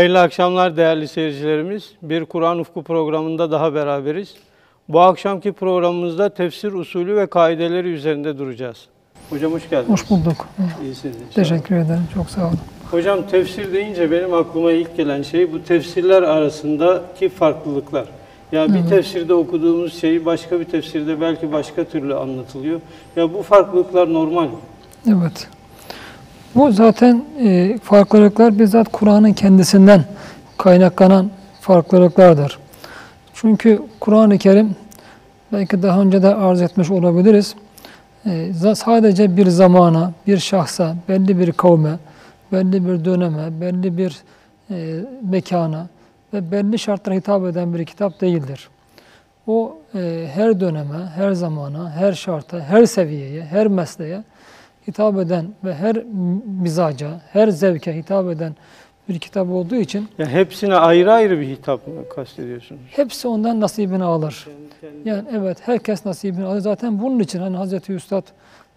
Hayırlı akşamlar değerli seyircilerimiz. Bir Kur'an Ufku programında daha beraberiz. Bu akşamki programımızda tefsir usulü ve kaideleri üzerinde duracağız. Hocam hoş geldiniz. Hoş bulduk. İyisiniz. inşallah. Teşekkür ederim. Çok sağ olun. Hocam tefsir deyince benim aklıma ilk gelen şey bu tefsirler arasındaki farklılıklar. Ya bir tefsirde okuduğumuz şey başka bir tefsirde belki başka türlü anlatılıyor. Ya bu farklılıklar normal mi? Evet. Bu zaten e, farklılıklar bizzat Kur'an'ın kendisinden kaynaklanan farklılıklardır. Çünkü Kur'an-ı Kerim belki daha önce de arz etmiş olabiliriz. E, sadece bir zamana, bir şahsa, belli bir kavme, belli bir döneme, belli bir e, mekana ve belli şartlara hitap eden bir kitap değildir. O e, her döneme, her zamana, her şarta, her seviyeye, her mesleğe hitap eden ve her mizaca, her zevke hitap eden bir kitap olduğu için Ya hepsine ayrı ayrı bir hitap mı kastediyorsunuz? hepsi ondan nasibini alır. Yani evet herkes nasibini alır. Zaten bunun için hani Hazreti Üstad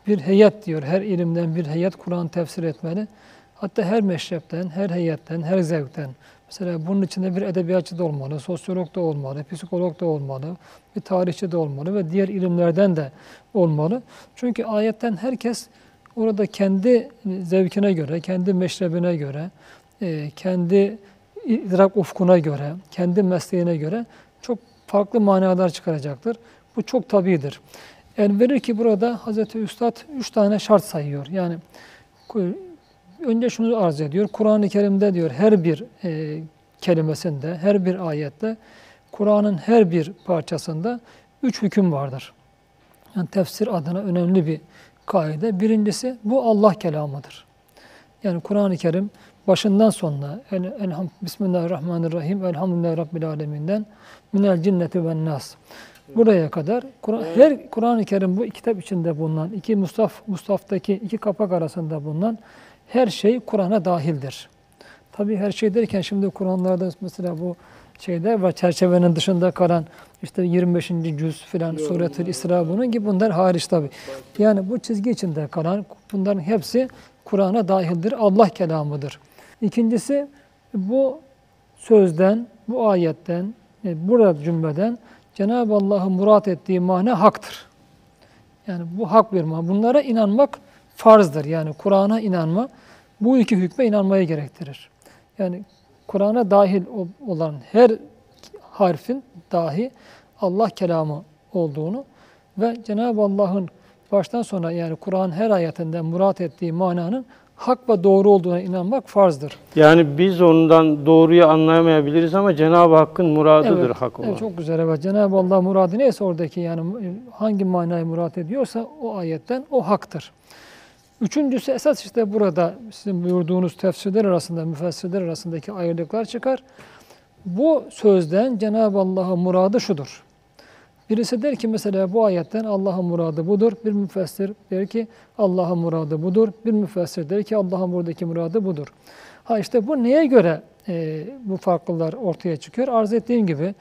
bir heyet diyor. Her ilimden bir heyet Kur'an tefsir etmeli. Hatta her meşrepten, her heyetten, her zevkten. Mesela bunun içinde bir edebiyatçı da olmalı, sosyolog da olmalı, psikolog da olmalı, bir tarihçi de olmalı ve diğer ilimlerden de olmalı. Çünkü ayetten herkes orada kendi zevkine göre, kendi meşrebine göre, e, kendi idrak ufkuna göre, kendi mesleğine göre çok farklı manalar çıkaracaktır. Bu çok tabidir. El verir ki burada Hazreti Üstad üç tane şart sayıyor. Yani önce şunu arz ediyor. Kur'an-ı Kerim'de diyor her bir e, kelimesinde, her bir ayette, Kur'an'ın her bir parçasında üç hüküm vardır. Yani tefsir adına önemli bir kaide. Birincisi bu Allah kelamıdır. Yani Kur'an-ı Kerim başından sonuna el, elham, Bismillahirrahmanirrahim Elhamdülillahi Rabbil Aleminden minel cinneti ve nas. Buraya kadar Kur'an, her Kur'an-ı Kerim bu kitap içinde bulunan iki Mustaf Mustaftaki iki kapak arasında bulunan her şey Kur'an'a dahildir. Tabii her şey derken şimdi Kur'anlarda mesela bu şeyler var çerçevenin dışında kalan işte 25. cüz filan suretül İsra bunun gibi bunlar hariç tabii. Yani bu çizgi içinde kalan bunların hepsi Kur'an'a dahildir. Allah kelamıdır. İkincisi bu sözden, bu ayetten, e, burada cümleden Cenab-ı Allah'ın murat ettiği mana haktır. Yani bu hak bir mana. Bunlara inanmak farzdır. Yani Kur'an'a inanma bu iki hükme inanmayı gerektirir. Yani Kur'an'a dahil ol- olan her harfin dahi Allah kelamı olduğunu ve Cenab-ı Allah'ın baştan sona yani Kur'an her ayetinden murat ettiği mananın hak ve doğru olduğuna inanmak farzdır. Yani biz ondan doğruyu anlayamayabiliriz ama Cenab-ı Hakk'ın muradıdır Evet, hak olan. evet, çok güzel evet. Cenab-ı Allah muradı neyse oradaki yani hangi manayı murat ediyorsa o ayetten o haktır. Üçüncüsü esas işte burada sizin buyurduğunuz tefsirler arasında, müfessirler arasındaki ayrılıklar çıkar. Bu sözden Cenab-ı Allah'ın muradı şudur. Birisi der ki mesela bu ayetten Allah'ın muradı budur. Bir müfessir der ki Allah'ın muradı budur. Bir müfessir der ki Allah'ın buradaki muradı budur. Ha işte bu neye göre e, bu farklılar ortaya çıkıyor? Arz ettiğim gibi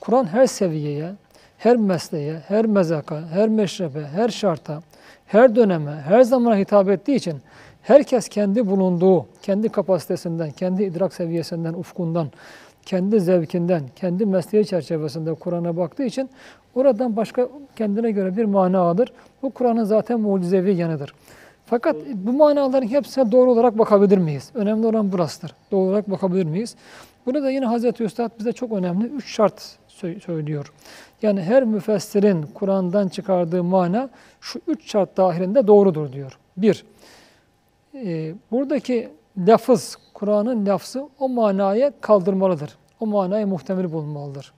Kur'an her seviyeye, her mesleğe, her mezaka, her meşrebe, her şarta, her döneme, her zamana hitap ettiği için herkes kendi bulunduğu, kendi kapasitesinden, kendi idrak seviyesinden, ufkundan, kendi zevkinden, kendi mesleği çerçevesinde Kur'an'a baktığı için oradan başka kendine göre bir mana alır. Bu Kur'an'ın zaten mucizevi yanıdır. Fakat bu manaların hepsine doğru olarak bakabilir miyiz? Önemli olan burasıdır. Doğru olarak bakabilir miyiz? Burada yine Hazreti Üstad bize çok önemli üç şart sö- söylüyor. Yani her müfessirin Kur'an'dan çıkardığı mana şu üç şart dahilinde doğrudur diyor. Bir, e, buradaki lafız, Kur'an'ın lafzı o manaya kaldırmalıdır. O manayı muhtemel bulmalıdır.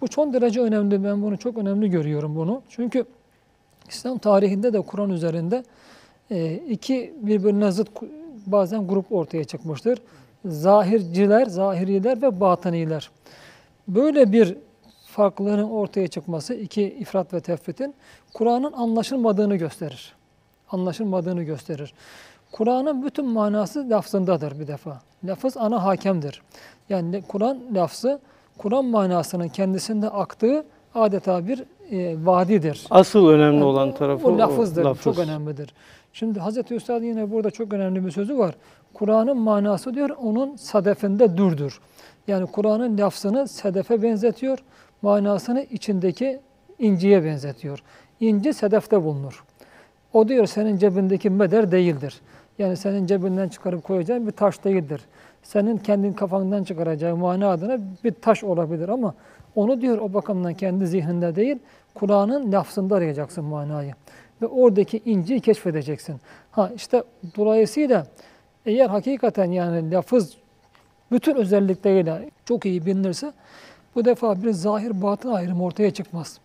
Bu çok derece önemli. Ben bunu çok önemli görüyorum bunu. Çünkü İslam tarihinde de Kur'an üzerinde e, iki birbirine zıt bazen grup ortaya çıkmıştır. Zahirciler, zahiriler ve batıniler. Böyle bir farklılığın ortaya çıkması, iki ifrat ve tefritin Kur'an'ın anlaşılmadığını gösterir. Anlaşılmadığını gösterir. Kur'an'ın bütün manası lafzındadır bir defa. Lafız ana hakemdir. Yani Kur'an lafzı, Kur'an manasının kendisinde aktığı adeta bir e, vadidir. Asıl önemli olan tarafı o lafızdır. lafız. Çok önemlidir. Şimdi Hazreti Üstad yine burada çok önemli bir sözü var. Kur'an'ın manası diyor onun sadefinde durdur. Yani Kur'an'ın lafzını sedefe benzetiyor. Manasını içindeki inciye benzetiyor. İnci sedefte bulunur. O diyor senin cebindeki meder değildir. Yani senin cebinden çıkarıp koyacağın bir taş değildir. Senin kendin kafandan çıkaracağın mana adına bir taş olabilir ama onu diyor o bakımdan kendi zihninde değil, Kur'an'ın lafzında arayacaksın manayı. Ve oradaki inciyi keşfedeceksin. Ha işte dolayısıyla eğer hakikaten yani lafız bütün özellikleriyle çok iyi bilinirse bu defa bir zahir batın ayrımı ortaya çıkmaz.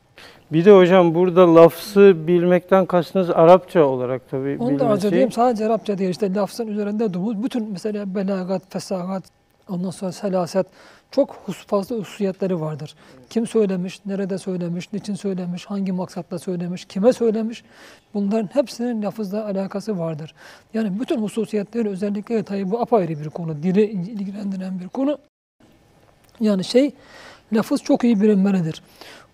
Bir de hocam burada lafzı bilmekten kastınız Arapça olarak tabii Onu da bilmesi. edeyim. Sadece Arapça değil işte lafzın üzerinde durmuş. Bütün mesela belagat, fesahat, ondan sonra selaset çok hus- fazla hususiyetleri vardır. Kim söylemiş, nerede söylemiş, niçin söylemiş, hangi maksatla söylemiş, kime söylemiş. Bunların hepsinin lafızla alakası vardır. Yani bütün hususiyetleri özellikle tabii bu apayrı bir konu. Dili ilgilendiren bir konu. Yani şey lafız çok iyi bilinmelidir.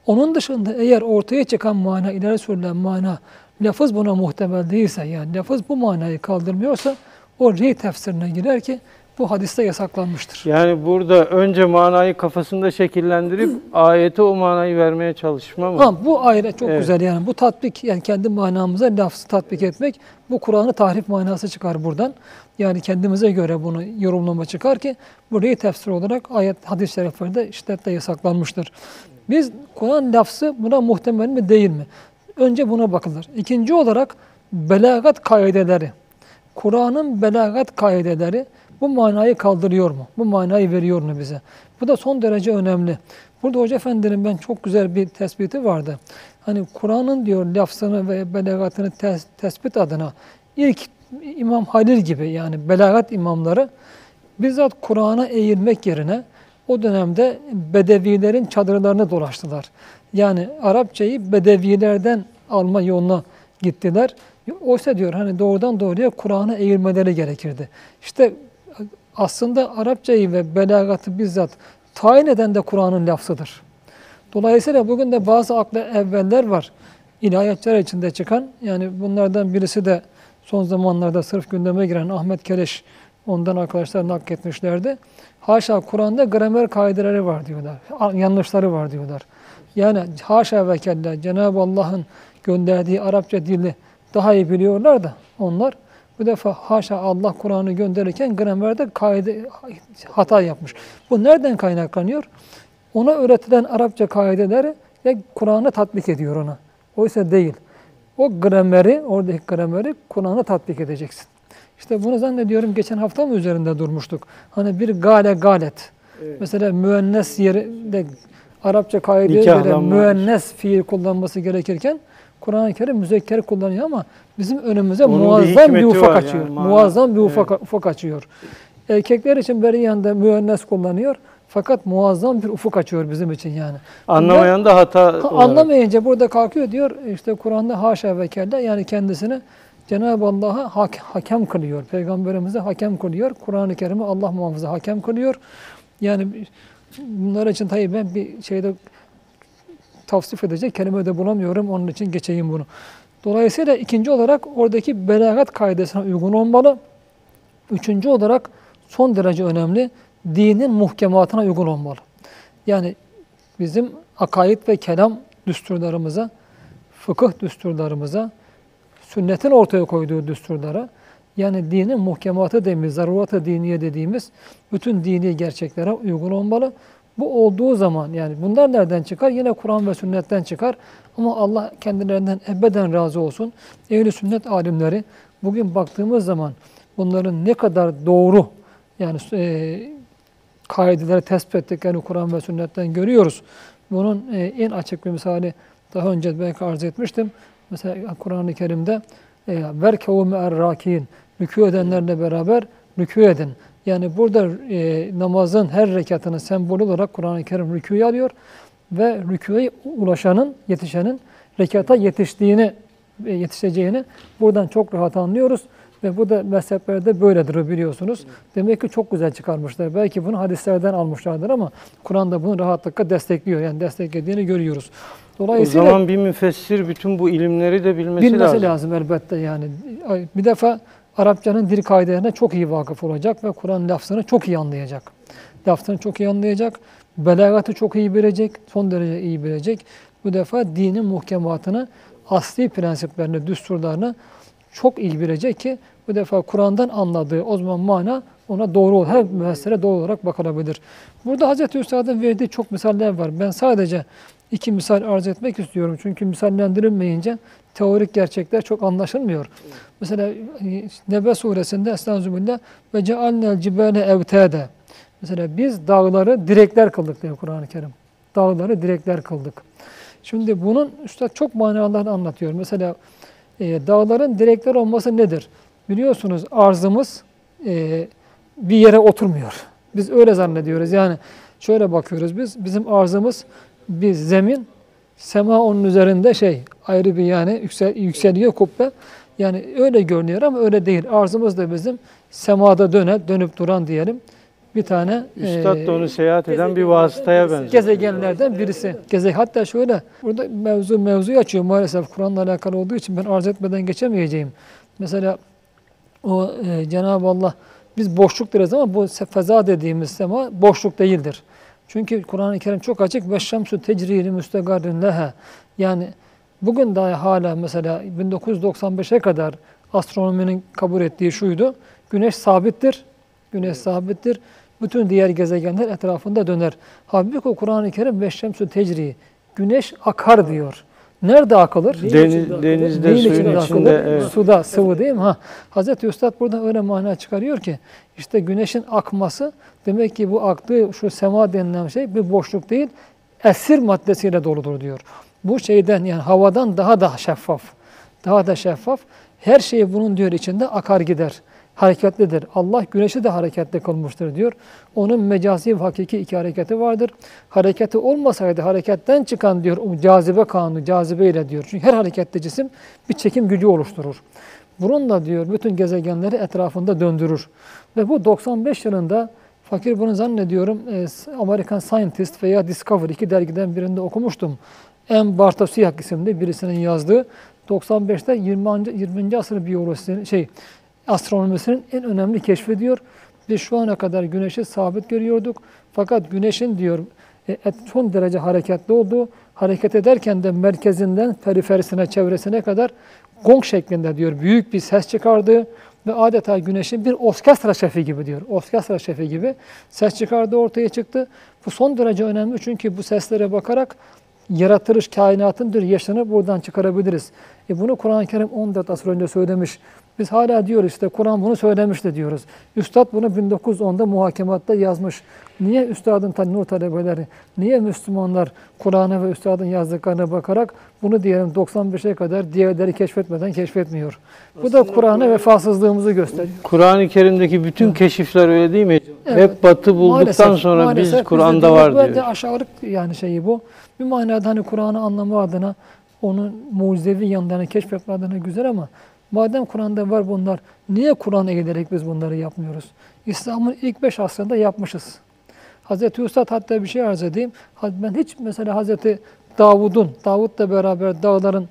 Onun dışında eğer ortaya çıkan mana, ileri sürülen mana lafız buna muhtemel değilse yani lafız bu manayı kaldırmıyorsa o rey tefsirine girer ki bu hadiste yasaklanmıştır. Yani burada önce manayı kafasında şekillendirip ayete o manayı vermeye çalışma mı? Ha, bu ayrı çok Evet. güzel yani bu tatbik yani kendi manamıza lafzı tatbik etmek bu Kur'an'ı tahrif manası çıkar buradan. Yani kendimize göre bunu yorumlama çıkar ki burayı tefsir olarak ayet hadis-i şeriflerde şiddetle yasaklanmıştır. Biz Kur'an lafzı buna muhtemel mi değil mi? Önce buna bakılır. İkinci olarak belagat kaideleri. Kur'an'ın belagat kaideleri bu manayı kaldırıyor mu? Bu manayı veriyor mu bize? Bu da son derece önemli. Burada Hoca Efendi'nin ben çok güzel bir tespiti vardı. Hani Kur'an'ın diyor lafzını ve belagatını tes- tespit adına ilk İmam Halil gibi yani belagat imamları bizzat Kur'an'a eğilmek yerine o dönemde Bedevilerin çadırlarını dolaştılar. Yani Arapçayı Bedevilerden alma yoluna gittiler. Oysa diyor hani doğrudan doğruya Kur'an'a eğilmeleri gerekirdi. İşte aslında Arapçayı ve belagatı bizzat tayin eden de Kur'an'ın lafzıdır. Dolayısıyla bugün de bazı akla evveller var. İlahiyatçılar içinde çıkan, yani bunlardan birisi de son zamanlarda sırf gündeme giren Ahmet Keleş, ondan arkadaşlar nakletmişlerdi. Haşa Kur'an'da gramer kaideleri var diyorlar. Yanlışları var diyorlar. Yani haşa ve kella Cenab-ı Allah'ın gönderdiği Arapça dili daha iyi biliyorlar da onlar bu defa haşa Allah Kur'an'ı gönderirken gramerde kaide hata yapmış. Bu nereden kaynaklanıyor? Ona öğretilen Arapça kaideleri ya Kur'an'ı tatbik ediyor ona. Oysa değil. O grameri, oradaki grameri Kur'an'a tatbik edeceksin. İşte bunu zannediyorum geçen hafta mı üzerinde durmuştuk. Hani bir gale galet. Mesela müennes yerinde Arapça kaideye göre müennes fiil kullanması gerekirken Kur'an-ı Kerim müzekker kullanıyor ama bizim önümüze Onun bir muazzam bir, hikmeti ufak yani, açıyor. mana- muazzam bir ufak, Evet. ufak açıyor. Erkekler için beri yanında müennes kullanıyor. Fakat muazzam bir ufuk açıyor bizim için yani. Anlamayan da hata Ha, olarak. anlamayınca burada kalkıyor diyor işte Kur'an'da haşa ve kella yani kendisini Cenab-ı Allah'a hak, hakem kılıyor. Peygamberimize hakem kılıyor. Kur'an-ı Kerim'i Allah muhafaza hakem kılıyor. Yani bunlar için tabii ben bir şeyde tavsif edecek kelime de bulamıyorum. Onun için geçeyim bunu. Dolayısıyla ikinci olarak oradaki belagat kaidesine uygun olmalı. Üçüncü olarak son derece önemli dinin muhkematına uygun olmalı. Yani bizim akaid ve kelam düsturlarımıza, fıkıh düsturlarımıza, sünnetin ortaya koyduğu düsturlara, yani dinin muhkematı dediğimiz, zarurat-ı diniye dediğimiz bütün dini gerçeklere uygun olmalı. Bu olduğu zaman yani bunlar nereden çıkar? Yine Kur'an ve sünnetten çıkar. Ama Allah kendilerinden ebeden razı olsun. Ehli sünnet alimleri bugün baktığımız zaman bunların ne kadar doğru yani e, kaideleri tespit ettiklerini Kur'an ve sünnetten görüyoruz. Bunun e, en açık bir misali daha önce belki arz etmiştim. Mesela Kur'an-ı Kerim'de verkevu me'er-rakiin rükû edenlerle beraber rükû edin. Yani burada e, namazın her rekatını sembol olarak Kur'an-ı Kerim rükûyu alıyor ve rükûya ulaşanın, yetişenin rekata yetiştiğini, e, yetişeceğini buradan çok rahat anlıyoruz. Ve bu da mezheplerde böyledir biliyorsunuz. Demek ki çok güzel çıkarmışlar. Belki bunu hadislerden almışlardır ama Kur'an da bunu rahatlıkla destekliyor. Yani desteklediğini görüyoruz. O Dolayısıyla zaman bir müfessir bütün bu ilimleri de bilmesi, bilmesi lazım. lazım. elbette yani. Bir defa Arapçanın dil kaidelerine çok iyi vakıf olacak ve Kur'an lafzını çok iyi anlayacak. Lafzını çok iyi anlayacak, belagatı çok iyi bilecek, son derece iyi bilecek. Bu defa dinin muhkematını, asli prensiplerini, düsturlarını çok iyi bilecek ki bu defa Kur'an'dan anladığı o zaman mana ona doğru. Her mesele doğru olarak bakılabilir. Burada Hazreti Üstad'ın verdiği çok misaller var. Ben sadece iki misal arz etmek istiyorum. Çünkü misallendirilmeyince teorik gerçekler çok anlaşılmıyor. Mesela e, Nebe suresinde Estağfirullah ve cealnel cibale evtede. Mesela biz dağları direkler kıldık diyor Kur'an-ı Kerim. Dağları direkler kıldık. Şimdi bunun üstad çok manalarını anlatıyor. Mesela e, dağların direkler olması nedir? Biliyorsunuz arzımız e, bir yere oturmuyor. Biz öyle zannediyoruz. Yani şöyle bakıyoruz biz. Bizim arzımız bir zemin, sema onun üzerinde şey ayrı bir yani yüksel, yükseliyor kubbe. Yani öyle görünüyor ama öyle değil. Arzımız da bizim semada dönen, dönüp duran diyelim. Bir tane Üstad e, da onu seyahat eden bir vasıtaya benziyor. gezegenlerden birisi. Geze hatta şöyle burada mevzu mevzuyu açıyor maalesef Kur'an'la alakalı olduğu için ben arz etmeden geçemeyeceğim. Mesela o e, Cenab-ı Allah biz boşluk deriz ama bu feza dediğimiz sema boşluk değildir. Çünkü Kur'an-ı Kerim çok açık ve şemsu tecrili müstegarrin leha. Yani bugün dahi hala mesela 1995'e kadar astronominin kabul ettiği şuydu. Güneş sabittir. Güneş sabittir. Bütün diğer gezegenler etrafında döner. Halbuki Kur'an-ı Kerim ve şemsu tecri. Güneş akar diyor. Nerede akılır? Deniz, denizde, Neyin suyun içinde içinde. akılır? Evet. Suda, sıvı değil mi? Ha. Hazreti Üstad burada öyle mana çıkarıyor ki işte güneşin akması demek ki bu aktığı şu sema denilen şey bir boşluk değil, esir maddesiyle doludur diyor. Bu şeyden yani havadan daha da şeffaf. Daha da şeffaf. Her şey bunun diyor içinde akar gider. Hareketlidir. Allah güneşi de hareketli kılmıştır diyor. Onun mecazi ve hakiki iki hareketi vardır. Hareketi olmasaydı hareketten çıkan diyor o cazibe kanunu cazibeyle diyor. Çünkü her hareketli cisim bir çekim gücü oluşturur. Bununla diyor bütün gezegenleri etrafında döndürür. Ve bu 95 yılında fakir bunu zannediyorum e, American Scientist veya Discovery iki dergiden birinde okumuştum. M. Bartosiak isimli birisinin yazdığı 95'te 20. 20. asır biyolojisinin şey astronomisinin en önemli keşfi diyor. Biz şu ana kadar güneşi sabit görüyorduk. Fakat güneşin diyor e, et- son derece hareketli olduğu, hareket ederken de merkezinden periferisine, çevresine kadar gong şeklinde diyor büyük bir ses çıkardığı ve adeta güneşin bir orkestra şefi gibi diyor. Orkestra şefi gibi ses çıkardığı ortaya çıktı. Bu son derece önemli çünkü bu seslere bakarak yaratılış kainatın bir yaşını buradan çıkarabiliriz. E bunu Kur'an-ı Kerim 14 asır önce söylemiş. Biz hala diyoruz işte Kur'an bunu söylemişti diyoruz. Üstad bunu 1910'da muhakematta yazmış. Niye Üstadın ta- nur talebeleri, niye Müslümanlar Kur'an'a ve Üstadın yazdıklarına bakarak bunu diyelim 95'e kadar diğerleri keşfetmeden keşfetmiyor. Bu da Kur'an'a vefasızlığımızı gösteriyor. Kur'an-ı Kerim'deki bütün keşifler öyle değil mi? Evet. Hep batı bulduktan Maalesef- sonra maalesef biz Kur'an'da var böyle diyor. aşağılık yani şeyi bu. Bir manada hani Kur'an'ı anlama adına, onun mucizevi yanlarını keşfetme adına güzel ama madem Kur'an'da var bunlar, niye Kur'an'a giderek biz bunları yapmıyoruz? İslam'ın ilk beş asrında yapmışız. Hazreti Üstad hatta bir şey arz edeyim. Ben hiç mesela Hazreti Davud'un, Davud'la beraber dağların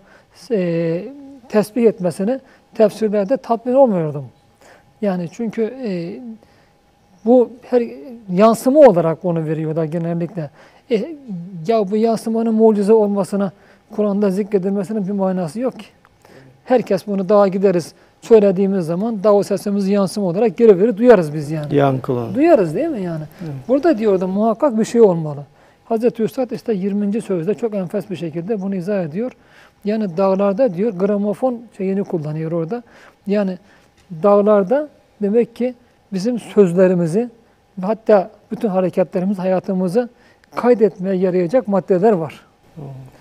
e, tesbih etmesini tefsirlerde tatmin olmuyordum. Yani çünkü e, bu her yansıma olarak onu veriyorlar genellikle. E, ya bu yansımanın mucize olmasına, Kur'an'da zikredilmesinin bir manası yok ki. Herkes bunu dağa gideriz söylediğimiz zaman dağ sesimizi yansıma olarak geri verir duyarız biz yani. Yankılan. Duyarız değil mi yani? Burada diyordu muhakkak bir şey olmalı. Hazreti Üstad işte 20. sözde çok enfes bir şekilde bunu izah ediyor. Yani dağlarda diyor gramofon şeyini kullanıyor orada. Yani dağlarda demek ki bizim sözlerimizi hatta bütün hareketlerimiz, hayatımızı kaydetmeye yarayacak maddeler var.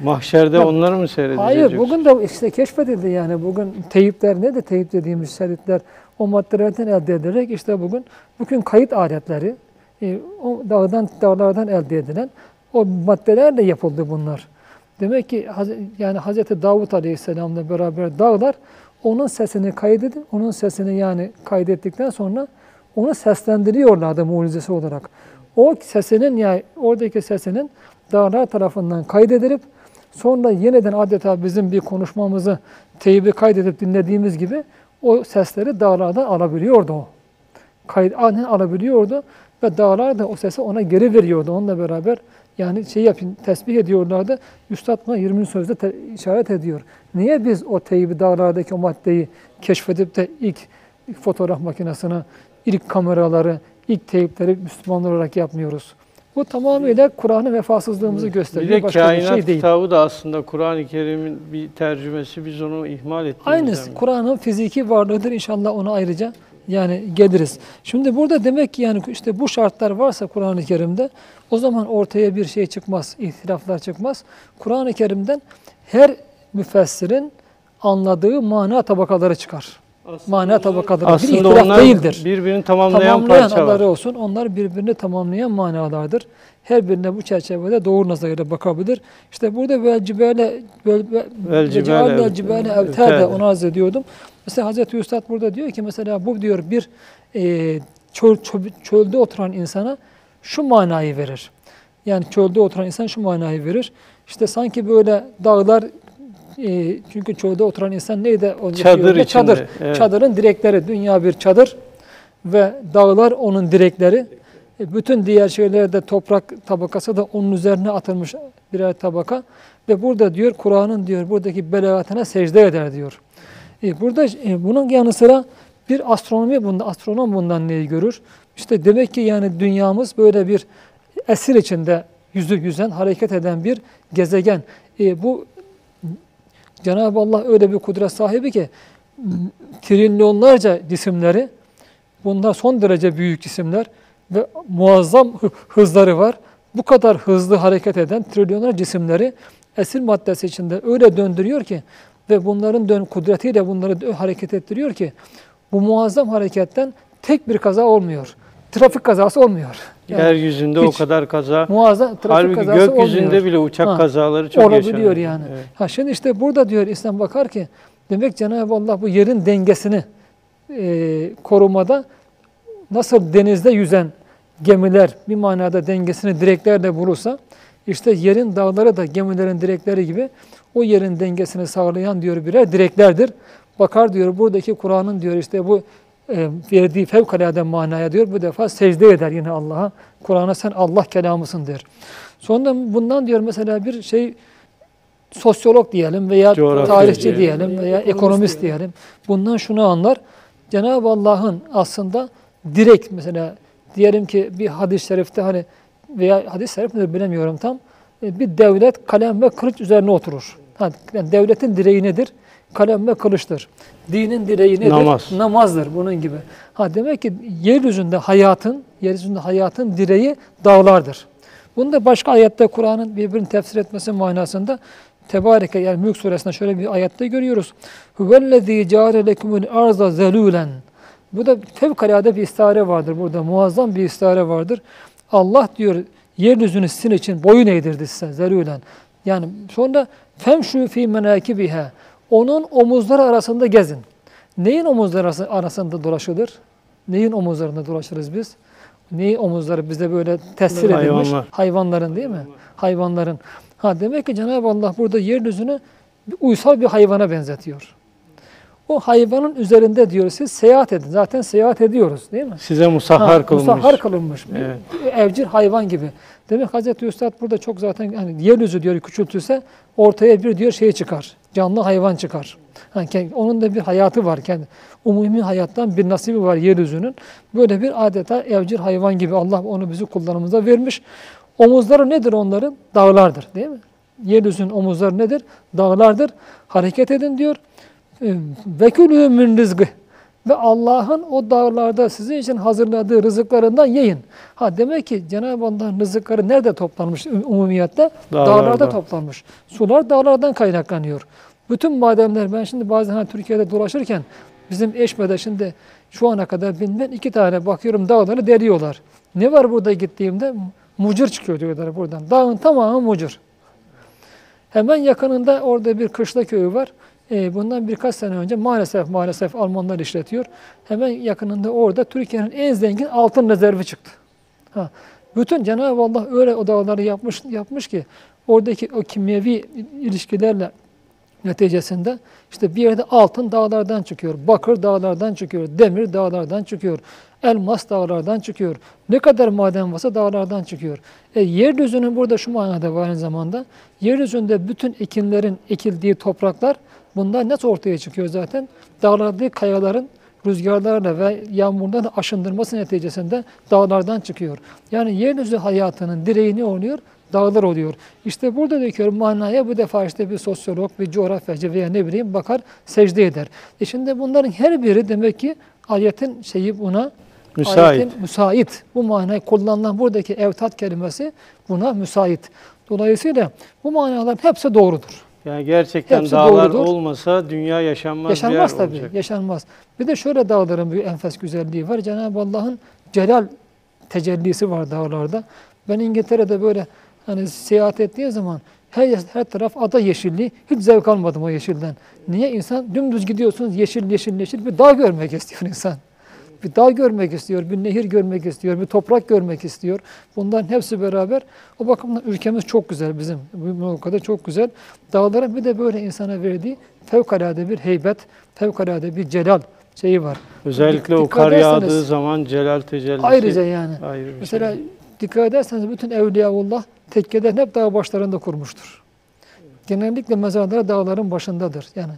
Mahşerde Tabii. onları mı seyredeceğiz? Hayır, yoksa? bugün de işte keşfedildi yani bugün teyipler ne de teyip dediğimiz şeritler o maddelerden elde edilerek işte bugün bugün kayıt aletleri e, o dağdan dağlardan elde edilen o maddelerle yapıldı bunlar. Demek ki yani Hazreti Davut Aleyhisselam'la beraber dağlar onun sesini kaydedip, onun sesini yani kaydettikten sonra onu seslendiriyorlardı mucizesi olarak. O sesinin yani oradaki sesinin dağlar tarafından kaydedilip sonra yeniden adeta bizim bir konuşmamızı teybi kaydedip dinlediğimiz gibi o sesleri dağlardan alabiliyordu o. Kayıt aynen alabiliyordu ve dağlar da o sesi ona geri veriyordu onunla beraber. Yani şey yapın, tesbih ediyorlardı. Üstad buna 20. sözde te- işaret ediyor. Niye biz o teybi dağlardaki o maddeyi keşfedip de ilk, ilk fotoğraf makinesine, ilk kameraları, ilk teypleri Müslümanlar olarak yapmıyoruz? Bu tamamıyla Kur'an'ın vefasızlığımızı Bir gösteriyor. de Başka bir kainat şey değil. kitabı da aslında Kur'an-ı Kerim'in bir tercümesi. Biz onu ihmal ettiğimizden. Aynısı Kur'an'ın fiziki varlığıdır inşallah ona ayrıca yani geliriz. Şimdi burada demek ki yani işte bu şartlar varsa Kur'an-ı Kerim'de o zaman ortaya bir şey çıkmaz, ihtilaflar çıkmaz. Kur'an-ı Kerim'den her müfessirin anladığı mana tabakaları çıkar. Aslında Mana tabakaları bir Aslında ihtilaf onlar değildir. birbirini tamamlayan, Tamamlayan parça var. adları olsun. Onlar birbirini tamamlayan manalardır. Her birine bu çerçevede doğru nazarıyla bakabilir. İşte burada vel cibale vel cibale evter de onu arz ediyordum. Mesela Hazreti Üstad burada diyor ki mesela bu diyor bir e, çöl, çö- çölde oturan insana şu manayı verir. Yani çölde oturan insan şu manayı verir. İşte sanki böyle dağlar e, çünkü çölde oturan insan neydi? O Çadır diyor? Çadır. içinde, evet. Çadırın direkleri. Dünya bir çadır ve dağlar onun direkleri. E, Bütün diğer şeyler de toprak tabakası da onun üzerine atılmış birer tabaka. Ve burada diyor Kur'an'ın diyor buradaki belagatına secde eder diyor. E, burada e, bunun yanı sıra bir astronomi bunda, astronom bundan neyi görür? İşte demek ki yani dünyamız böyle bir esir içinde yüzü yüzen, hareket eden bir gezegen. E, bu Cenab-ı Allah öyle bir kudret sahibi ki trilyonlarca cisimleri, bunlar son derece büyük cisimler ve muazzam hı- hızları var. Bu kadar hızlı hareket eden trilyonlar cisimleri esir maddesi içinde öyle döndürüyor ki ve bunların dön kudretiyle bunları hareket ettiriyor ki bu muazzam hareketten tek bir kaza olmuyor. Trafik kazası olmuyor. Yani Yeryüzünde o kadar kaza. muazzam trafik Halbuki kazası gökyüzünde olmuyor. bile uçak Ha, kazaları çok olabiliyor yaşanıyor. yani. Evet. Ha şimdi işte burada diyor İslam bakar ki demek Cenab-ı Allah bu yerin dengesini e, korumada nasıl denizde yüzen gemiler bir manada dengesini direklerle bulursa işte yerin dağları da gemilerin direkleri gibi o yerin dengesini sağlayan diyor birer direklerdir. Bakar diyor buradaki Kur'an'ın diyor işte bu verdiği fevkalade manaya diyor bu defa secde eder yine Allah'a. Kur'an'a sen Allah kelamısın der. Sonra bundan diyor mesela bir şey sosyolog diyelim veya Coğrafyacı tarihçi diyelim. diyelim veya ekonomist diyelim. Bundan şunu anlar. Cenab-ı Allah'ın aslında direkt mesela diyelim ki bir hadis-i şerifte hani veya hadis-i şerif nedir bilemiyorum tam. E, Bir devlet kalem ve kılıç üzerine oturur. Ha, yani devletin direği nedir? Kalem ve kılıçtır. Dinin direği nedir? Namaz. Namazdır bunun gibi. Ha demek ki yeryüzünde hayatın, yeryüzünde hayatın direği dağlardır. Bunu da başka ayette Kur'an'ın birbirini tefsir etmesi manasında Tebareke yani Mülk suresinde şöyle bir ayette görüyoruz. Huvellezî câle lekumul arza zelûlen. Bu da fevkalade bir istare vardır burada. Muazzam bir istare vardır. Allah diyor yeryüzünü sizin için boyun eğdirdi size zelûlen. Yani sonra femşû fî menâkibiha. Onun omuzları arasında gezin. Neyin omuzları arası- arasında dolaşılır? Neyin omuzlarında dolaşırız biz? Neyin omuzları bize böyle tesir edilmiş? Hayvanlar. Hayvanların değil mi? Hayvanların. Ha demek ki Cenab-ı Allah burada yeryüzünü uysal bir hayvana benzetiyor. O hayvanın üzerinde diyor siz seyahat edin. Zaten seyahat ediyoruz değil mi? Size musahhar Ha, kılınmış. Musahhar kılınmış. Evet. Evcil hayvan gibi. Demek Hazreti Üstad burada çok zaten hani yeryüzü diyor küçültülse ortaya bir diyor şey çıkar. Canlı hayvan çıkar. Ha, kendi- onun da bir hayatı var. Kendi, umumi hayattan bir nasibi var yeryüzünün. Böyle bir adeta evcil hayvan gibi Allah onu bizi kullanımıza vermiş. Omuzları nedir onların? Dağlardır değil mi? Yeryüzünün omuzları nedir? Dağlardır. Hareket edin diyor. Ve külü min rizgı. Ve Allah'ın o dağlarda sizin için hazırladığı rızıklarından yiyin. Ha demek ki Cenab-ı Allah'ın rızıkları nerede toplanmış umumiyette? Dağlarda. Dağlarda toplanmış. Sular dağlardan kaynaklanıyor. Bütün madenler ben şimdi bazen hani Türkiye'de dolaşırken bizim Eşme'de şimdi şu ana kadar bilmem iki tane bakıyorum dağları deliyorlar. Ne var burada gittiğimde? Mucur çıkıyor diyorlar buradan. Dağın tamamı mucur. Hemen yakınında orada bir kışla köyü var. E, bundan birkaç sene önce maalesef maalesef Almanlar işletiyor. Hemen yakınında orada Türkiye'nin en zengin altın rezervi çıktı. Ha, bütün Cenab-ı Allah öyle o dağları yapmış yapmış ki oradaki o kimyevi ilişkilerle neticesinde işte bir yerde altın dağlardan çıkıyor, bakır dağlardan çıkıyor, demir dağlardan çıkıyor, elmas dağlardan çıkıyor. Ne kadar maden varsa dağlardan çıkıyor. E, yeryüzünün burada şu manada var aynı zamanda. Yeryüzünde bütün ekinlerin ekildiği topraklar bundan net ortaya çıkıyor zaten. Dağlardaki kayaların rüzgarlarla ve yağmurdan aşındırması neticesinde dağlardan çıkıyor. Yani yeryüzü hayatının direği ne oluyor? Dağlar oluyor. İşte burada diyor manaya bu defa işte bir sosyolog, bir coğrafyacı veya ne bileyim bakar secde eder. E şimdi bunların her biri demek ki ayetin şeyi buna Müsait. Ayetin müsait. Bu manayı kullanılan buradaki evtat kelimesi buna müsait. Dolayısıyla bu manaların hepsi doğrudur. Yani gerçekten Hepsi dağlar doğrudur. olmasa dünya yaşanmaz, Yaşanmaz bir yer tabii, olacak. yaşanmaz. Bir de şöyle dağların bir enfes güzelliği var. Cenab-ı Allah'ın celal tecellisi var dağlarda. Ben İngiltere'de böyle hani seyahat ettiği zaman her, her taraf ada yeşilliği. Hiç zevk almadım o yeşilden. Niye? insan dümdüz gidiyorsunuz yeşil yeşil yeşil bir dağ görmek istiyor insan. Bir dağ görmek istiyor, bir nehir görmek istiyor, bir toprak görmek istiyor. Bunların hepsi beraber. O bakımdan ülkemiz çok güzel bizim. Bu kadar çok güzel. Dağların bir de böyle insana verdiği fevkalade bir heybet, fevkalade bir celal şeyi var. Özellikle o Dikkat kar yağdığı zaman celal tecellisi Ayrıca yani. ayrı bir Mesela şey. dikkat ederseniz bütün Evliyaullah tekkeden hep dağ başlarında kurmuştur. Genellikle mezarları dağların başındadır. Yani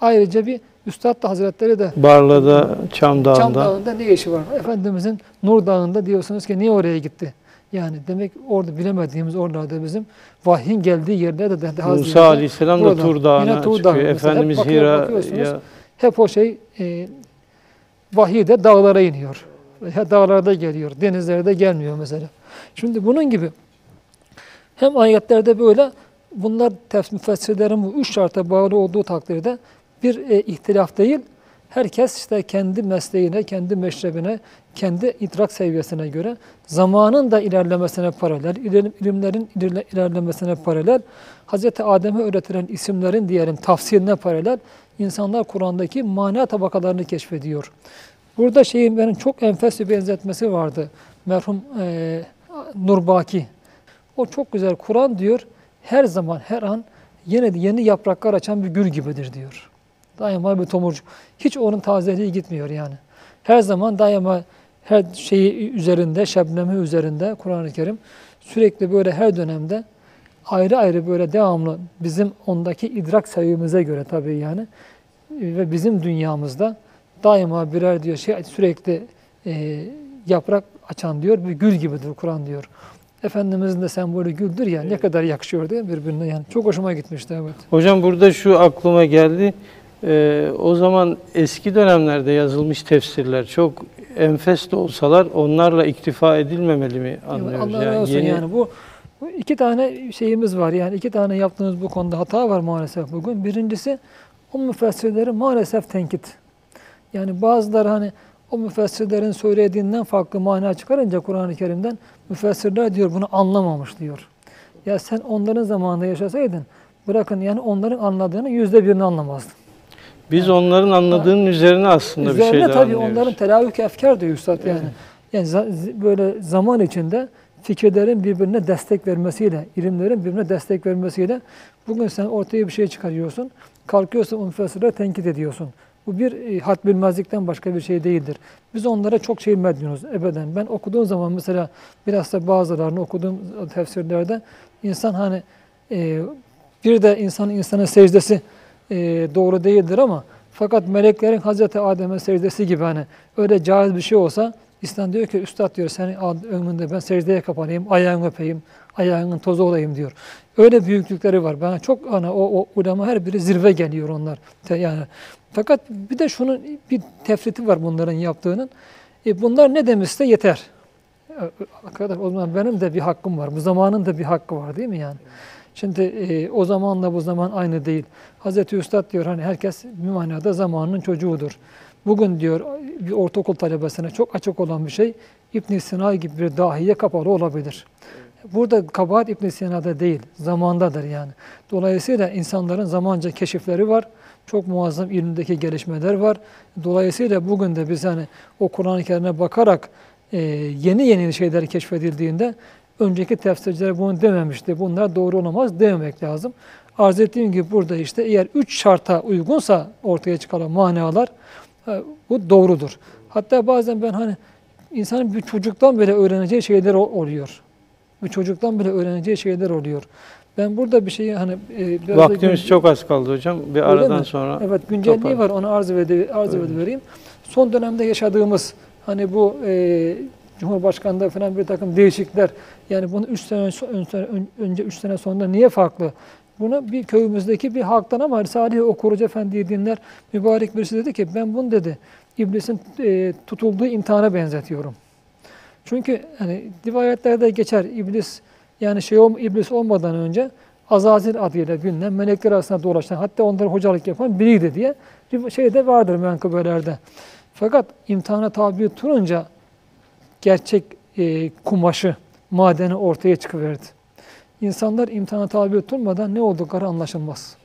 ayrıca bir Üstad da Hazretleri de Barla'da, Çam Dağı'nda. Çam Dağı'nda ne işi var? Efendimizin Nur Dağı'nda diyorsunuz ki niye oraya gitti? Yani demek orada bilemediğimiz oralarda bizim vahyin geldiği yerlerde de daha Musa ziyade Aleyhisselam da. Tur Dağı'na Tur çıkıyor. Efendimiz Hep bakıyor- Hira ya hep o şey e, vahiy de dağlara iniyor. Ya dağlarda geliyor, denizlerde gelmiyor mesela. Şimdi bunun gibi hem ayetlerde böyle bunlar müfessirlerin bu üç şarta bağlı olduğu takdirde bir e, ihtilaf değil. Herkes işte kendi mesleğine, kendi meşrebine, kendi idrak seviyesine göre zamanın da ilerlemesine paralel, ilim- ilimlerin ilerle- ilerlemesine paralel, Hz. Adem'e öğretilen isimlerin diyelim tafsirine paralel insanlar Kur'an'daki mana tabakalarını keşfediyor. Burada şeyin benim çok enfes bir benzetmesi vardı. Merhum e, Nurbaki. O çok güzel Kur'an diyor. Her zaman, her an yeni yeni yapraklar açan bir gül gibidir diyor. Daima bir tomurcuk. Hiç onun tazeliği gitmiyor yani. Her zaman daima her şeyi üzerinde, şebnemi üzerinde Kur'an-ı Kerim sürekli böyle her dönemde ayrı ayrı böyle devamlı bizim ondaki idrak seviyemize göre tabii yani ve bizim dünyamızda daima birer diyor şey sürekli e, yaprak açan diyor bir gül gibidir Kur'an diyor. Efendimizin de sembolü güldür ya ne kadar yakışıyor değil mi birbirine yani. Çok hoşuma gitmişti evet. Hocam burada şu aklıma geldi. Ee, o zaman eski dönemlerde yazılmış tefsirler çok enfes de olsalar onlarla iktifa edilmemeli mi anlıyoruz? Allah razı olsun yeni- yani bu, bu iki tane şeyimiz var yani iki tane yaptığınız bu konuda hata var maalesef bugün. Birincisi o müfessirleri maalesef tenkit. Yani bazıları hani o müfessirlerin söylediğinden farklı mana çıkarınca Kur'an-ı Kerim'den müfessirler diyor bunu anlamamış diyor. Ya sen onların zamanında yaşasaydın bırakın yani onların anladığını yüzde birini anlamazdın. Biz onların anladığının üzerine aslında bir Üzerine şeyler tabii anlıyoruz. onların teravih efkar diyor üstad yani. Yani böyle zaman içinde fikirlerin birbirine destek vermesiyle, ilimlerin birbirine destek vermesiyle bugün sen ortaya bir şey çıkarıyorsun, kalkıyorsun müfessirleri tenkit ediyorsun. Bu bir e, had bilmezlikten başka bir şey değildir. Biz onlara çok şey medyanız ebeden. Ben okuduğum zaman mesela biraz da bazılarını okuduğum tefsirlerde insan hani e, bir de insan insanın secdesi e, doğru değildir ama fakat meleklerin Hazreti Adem'e secdesi gibi hani öyle caiz bir şey olsa İslam diyor ki üstad diyor senin önünde ben secdeye kapanayım, ayağını öpeyim, ayağının tozu olayım diyor. Öyle büyüklükleri var. Bana çok hani o, o ulema her biri zirve geliyor onlar. Yani fakat bir de şunun bir tefriti var bunların yaptığının. E bunlar ne demişse yeter. E, Arkadaş o zaman benim de bir hakkım var. Bu zamanın da bir hakkı var değil mi yani? Şimdi e, o zamanla bu zaman aynı değil. Hazreti Üstad diyor hani herkes bir manada zamanının çocuğudur. Bugün diyor bir ortaokul talebesine çok açık olan bir şey İbn Sina gibi bir dahiye kapalı olabilir. Burada kabahat İbn Sina'da değil, zamandadır yani. Dolayısıyla insanların zamanca keşifleri var Çok muazzam ilimdeki gelişmeler var. Dolayısıyla bugün de biz hani o Kur'an-ı Kerim'e bakarak e, yeni yeni şeyler keşfedildiğinde önceki tefsirciler bunu dememişti. Bunlar doğru olamaz dememek lazım. Arz ettiğim gibi burada işte eğer üç şarta uygunsa ortaya çıkan manalar e, bu doğrudur. Hatta bazen ben hani insanın bir çocuktan bile öğreneceği şeyler oluyor. Bir çocuktan bile öğreneceği şeyler oluyor. Ben burada bir şeyi hani e, biraz Vaktimiz gün- çok az kaldı hocam. Bir Öyle aradan mi? sonra Evet güncelliği toparlayalım. var onu arz ede arz Öyle. vereyim. Son dönemde yaşadığımız hani bu e, Cumhurbaşkanı'nda falan bir takım değişiklikler yani bunu 3 sene önce, önce 3 sene sonra niye farklı? Bunu bir köyümüzdeki bir halktan ama Salih Okurucu Efendi'yi dinler mübarek birisi dedi ki ben bunu dedi iblisin e, tutulduğu imtihana benzetiyorum. Çünkü hani rivayetlerde geçer iblis yani şey iblis olmadan önce Azazil adıyla bilinen melekler arasında dolaşan hatta onlara hocalık yapan biriydi diye şeyde vardır menkıbelerde. Fakat imtihana tabi tutulunca gerçek e, kumaşı, madeni ortaya çıkıverdi. İnsanlar imtihana tabi tutulmadan ne oldukları anlaşılmaz.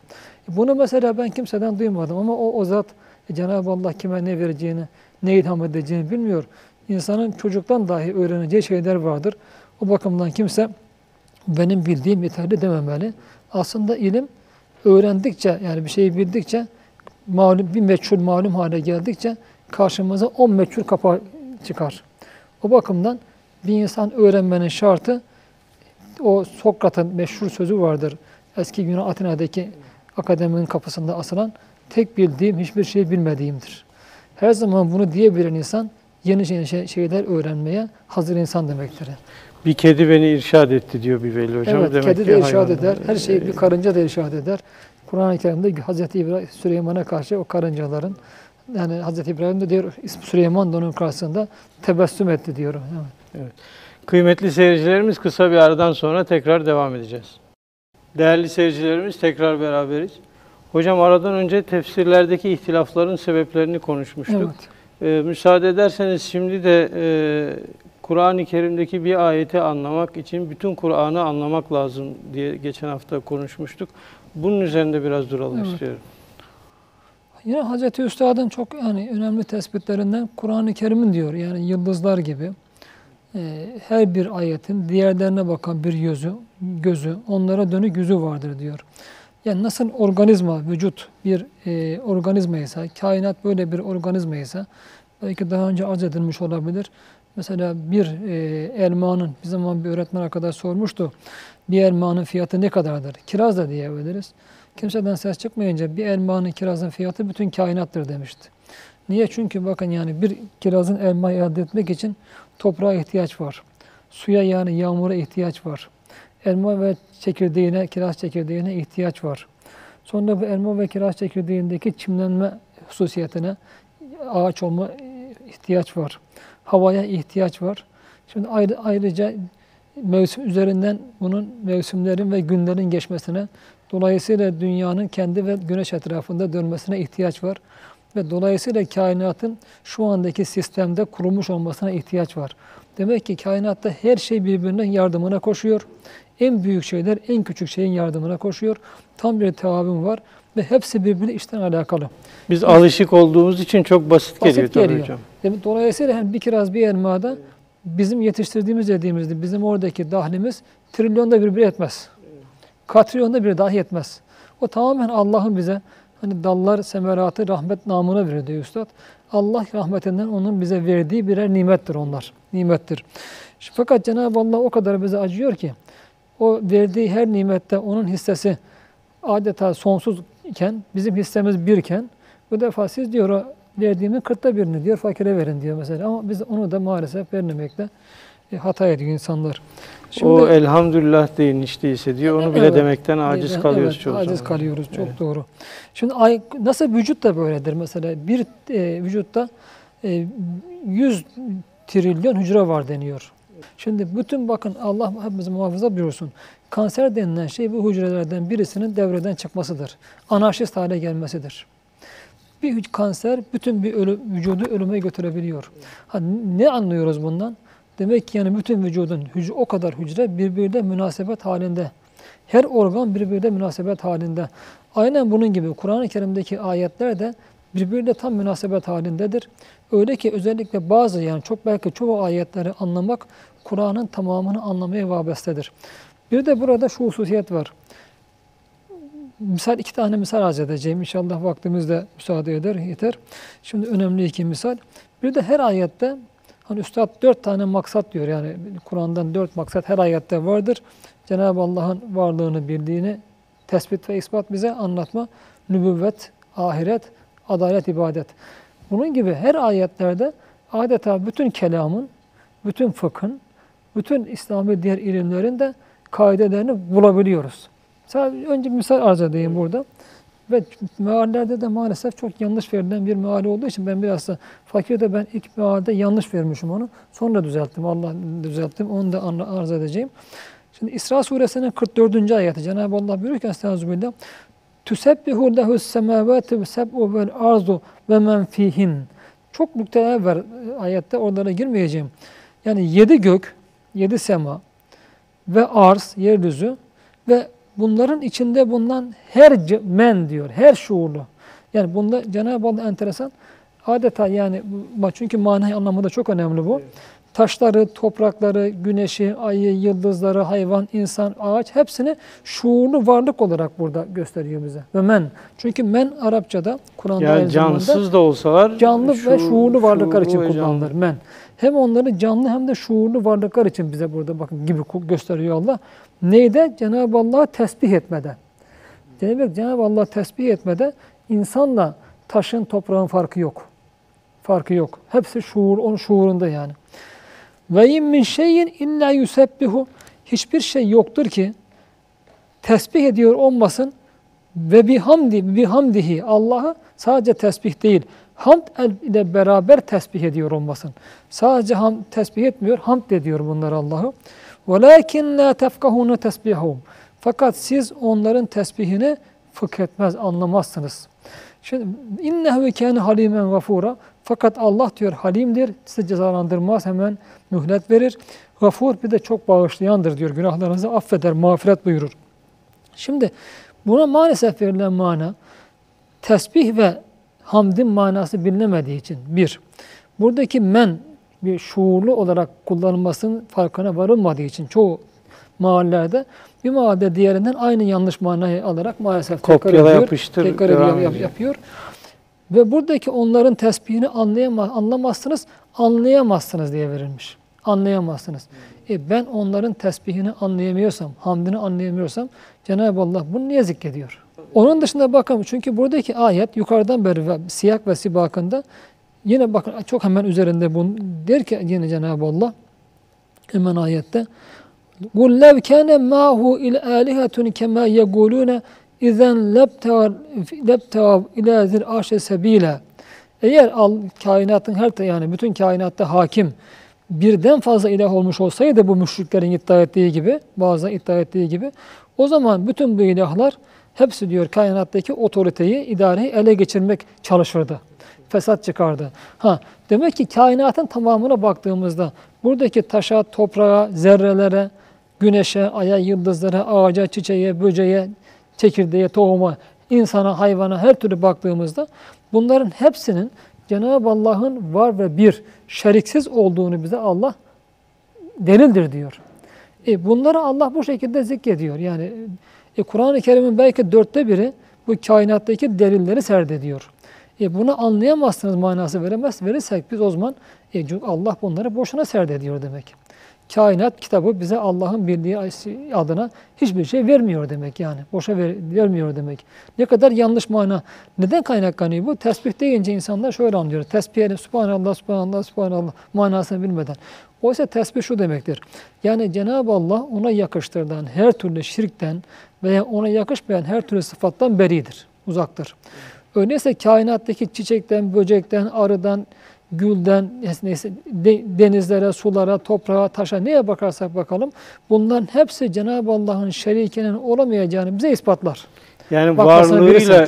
Bunu mesela ben kimseden duymadım ama o, o zat e, Cenab-ı Allah kime ne vereceğini, ne ilham edeceğini bilmiyor. İnsanın çocuktan dahi öğreneceği şeyler vardır. O bakımdan kimse benim bildiğim yeterli dememeli. Aslında ilim öğrendikçe yani bir şeyi bildikçe malum bir meçhul malum hale geldikçe karşımıza on meçhul kapı çıkar. O bakımdan bir insan öğrenmenin şartı o Sokrat'ın meşhur sözü vardır. Eski Yunan Atina'daki akademinin kapısında asılan tek bildiğim hiçbir şey bilmediğimdir. Her zaman bunu diyebilen insan yeni yeni şey- şeyler öğrenmeye hazır insan demektir. bir kedi beni irşad etti diyor bir veli hocam. evet, Demek kedi de irşad eder. Her şey e, bir karınca da irşad eder. Kur'an-ı Kerim'de Hz. İbrahim, Süleyman'a karşı o karıncaların yani Hz. İbrahim de diyor Süleyman da onun karşısında tebessüm etti diyor. Evet. Kıymetli seyircilerimiz kısa bir aradan sonra tekrar devam edeceğiz. Değerli seyircilerimiz tekrar beraberiz. Hocam aradan önce tefsirlerdeki ihtilafların sebeplerini konuşmuştuk. Evet. Ee, müsaade ederseniz şimdi de e, Kur'an-ı Kerim'deki bir ayeti anlamak için bütün Kur'an'ı anlamak lazım diye geçen hafta konuşmuştuk. Bunun üzerinde biraz duralım Evet. istiyorum. Yine Hazreti Üstad'ın çok yani önemli tespitlerinden Kur'an-ı Kerim'in diyor yani yıldızlar gibi her bir ayetin diğerlerine bakan bir yüzü, gözü, onlara dönük yüzü vardır diyor. Yani nasıl organizma, vücut bir e, organizma ise, kainat böyle bir organizma ise, belki daha önce arz edilmiş olabilir. Mesela bir e, elmanın, bir zaman bir öğretmen arkadaş sormuştu, bir elmanın fiyatı ne kadardır? Kiraz da diyebiliriz. Kimseden ses çıkmayınca bir elmanın kirazın fiyatı bütün kainattır demişti. Niye? Çünkü bakın yani bir kirazın elmayı elde etmek için toprağa ihtiyaç var. Suya yani yağmura ihtiyaç var. Elma ve çekirdeğine, kiraz çekirdeğine ihtiyaç var. Sonra bu elma ve kiraz çekirdeğindeki çimlenme hususiyetine ağaç olma e, ihtiyaç var. Havaya ihtiyaç var. Şimdi ayrı, ayrıca mevsim üzerinden bunun mevsimlerin ve günlerin geçmesine, dolayısıyla dünyanın kendi ve güneş etrafında dönmesine ihtiyaç var. Ve dolayısıyla kainatın şu andaki sistemde kurulmuş olmasına ihtiyaç var. Demek ki kainatta her şey birbirinin yardımına koşuyor. En büyük şeyler en küçük şeyin yardımına koşuyor. Tam bir tevabun var ve hepsi birbirine işten alakalı. Biz alışık olduğumuz için çok basit, Basit geliyor tabii geliyor. hocam. Demek dolayısıyla hem bir kiraz bir elmada bizim yetiştirdiğimiz dediğimizde bizim oradaki dahlimiz trilyonda bir bile etmez. Katrilyonda bir dahi etmez. O tamamen Allah'ın bize hani dallar semeratı rahmet namına verir diyor Üstad. Allah rahmetinden onun bize verdiği birer nimettir onlar. Nimettir. Fakat Cenab-ı Allah o kadar bize acıyor ki o verdiği her nimette onun hissesi adeta sonsuz iken, bizim hissemiz birken bu defa siz diyor verdiğimin kırkta birini diyor fakire verin diyor mesela. Ama biz onu da maalesef vermemekte hata ediyor insanlar. o elhamdülillah deyin hiç değilse diyor. Onu bile Evet. demekten aciz Evet, kalıyoruz evet, çoğu aciz zaman. kalıyoruz. Çok Evet. doğru. Şimdi ay, nasıl vücut da böyledir mesela. Bir e, vücutta e, 100 trilyon hücre var deniyor. Şimdi bütün bakın Allah hepimizi muhafaza buyursun. Kanser denilen şey bu hücrelerden birisinin devreden çıkmasıdır. Anarşist hale gelmesidir. Bir kanser bütün bir ölü, vücudu ölüme götürebiliyor. Ha, ne anlıyoruz bundan? Demek ki yani bütün vücudun hücre, o kadar hücre birbiriyle münasebet halinde. Her organ birbiriyle münasebet halinde. Aynen bunun gibi Kur'an-ı Kerim'deki ayetler de birbiriyle tam münasebet halindedir. Öyle ki özellikle bazı yani çok belki çoğu ayetleri anlamak Kur'an'ın tamamını anlamaya vabestedir. Bir de burada şu hususiyet var. Misal iki tane misal arz edeceğim. İnşallah vaktimiz de müsaade eder, yeter. Şimdi önemli iki misal. Bir de her ayette hani Üstad dört tane maksat diyor. Yani Kur'an'dan dört maksat her ayette vardır. Cenab-ı Allah'ın varlığını bildiğini tespit ve ispat bize anlatma. Nübüvvet, ahiret, adalet, ibadet. Bunun gibi her ayetlerde adeta bütün kelamın, bütün fıkhın, bütün İslami diğer ilimlerin de kaidelerini bulabiliyoruz. Sadece önce misal arz edeyim burada. Ve meallerde de maalesef çok yanlış verilen bir meal olduğu için ben biraz da fakirde ben ilk mealde yanlış vermişim onu. Sonra düzelttim. Allah düzelttim. Onu da arz edeceğim. Şimdi İsra suresinin 44. ayeti Cenab-ı Allah buyuruyor ki Estağfirullah. Tüsebbihu lehu semavati seb'u vel arzu ve men fihin. Çok nükteler var ayette oralara girmeyeceğim. Yani yedi gök, yedi sema ve arz, yeryüzü ve bunların içinde bulunan her men diyor, her şuurlu. Yani bunda Cenab-ı Allah enteresan adeta yani çünkü manayı anlamında çok önemli bu. Taşları, toprakları, güneşi, ayı, yıldızları, hayvan, insan, ağaç hepsini şuurlu varlık olarak burada gösteriyor bize. Ve men. Çünkü men Arapçada Kur'an'da Yani cansız da olsalar canlı ve şuur- şuurlu varlıklar için şuurlu ve kullanılır men. Hem onları canlı hem de şuurlu varlıklar için bize burada bakın gibi gösteriyor Allah. Neyde? Cenab-ı Allah'ı tesbih etmede. Demek Cenab-ı Allah tesbih etmede insanla taşın toprağın farkı yok. Farkı yok. Hepsi şuur, onun şuurunda yani. Ve in min şeyin illa yusebbihu. Hiçbir şey yoktur ki tesbih ediyor olmasın ve bihamdi bihamdihi Allah'ı sadece tesbih değil hamd ile beraber tesbih ediyor olmasın. Sadece ham tesbih etmiyor, hamd ediyor bunlar Allah'ı. Velakin la tefkahuna tesbihum. Fakat siz onların tesbihini fıkh etmez, anlamazsınız. Şimdi innehu kâne halimen gafura. Fakat Allah diyor halimdir, sizi cezalandırmaz, hemen mühlet verir. Gafur bir de çok bağışlayandır diyor, günahlarınızı affeder, mağfiret buyurur. Şimdi buna maalesef verilen mana tesbih ve hamdin manası bilinemediği için bir, buradaki men bir şuurlu olarak kullanılmasının farkına varılmadığı için çoğu mahallelerde bir mahallede diğerinden aynı yanlış manayı alarak maalesef tekrar Kopyala ediyor, yapıştır, tekrar ediyor, yap- yapıyor. Ve buradaki onların tesbihini anlayama, anlamazsınız, anlayamazsınız diye verilmiş. Anlayamazsınız. E ben onların tesbihini anlayamıyorsam, hamdini anlayamıyorsam Cenab-ı Allah bunu niye zikrediyor? Onun dışında bakın çünkü buradaki ayet yukarıdan beri siyak ve sibakında yine bakın çok hemen üzerinde bunu der ki yine Cenab-ı Allah hemen ayette قُلْ لَوْ كَانَ مَاهُ الْآلِهَةٌ كَمَا يَقُولُونَ اِذَنْ لَبْتَغَوْ اِلَى ذِرْ عَرْشِ سَب۪يلًا Eğer al, kainatın her ta- yani bütün kainatta hakim birden fazla ilah olmuş olsaydı bu müşriklerin iddia ettiği gibi, bazı iddia ettiği gibi o zaman bütün bu ilahlar hepsi diyor kainattaki otoriteyi, idareyi ele geçirmek çalışırdı. Fesat çıkardı. Ha, demek ki kainatın tamamına baktığımızda buradaki taşa, toprağa, zerrelere, güneşe, aya, yıldızlara, ağaca, çiçeğe, böceğe, çekirdeğe, tohuma, insana, hayvana her türlü baktığımızda bunların hepsinin Cenab-ı Allah'ın var ve bir, şeriksiz olduğunu bize Allah delildir diyor. E bunları Allah bu şekilde zikrediyor. Yani e, Kur'an-ı Kerim'in belki dörtte biri bu kainattaki delilleri serdediyor. E bunu anlayamazsınız manası veremez. Verirsek biz o zaman e, çünkü Allah bunları boşuna serdediyor demek. Kainat kitabı bize Allah'ın bildiği adına hiçbir şey vermiyor demek yani. Boşa ver, vermiyor demek. Ne kadar yanlış mana. Neden kaynaklanıyor bu? Tesbih deyince insanlar şöyle anlıyor. Tesbih Subhanallah, Subhanallah, Subhanallah manasını bilmeden. Oysa tesbih şu demektir. Yani Cenab-ı Allah ona yakıştırılan her türlü şirkten veya ona yakışmayan her türlü sıfattan beridir, uzaktır. Öyleyse kainattaki çiçekten, böcekten, arıdan, gülden, neyse, de- denizlere, sulara, toprağa, taşa neye bakarsak bakalım bunların hepsi Cenab-ı Allah'ın şerikinin olamayacağını bize ispatlar. Yani Bakmasına varlığıyla.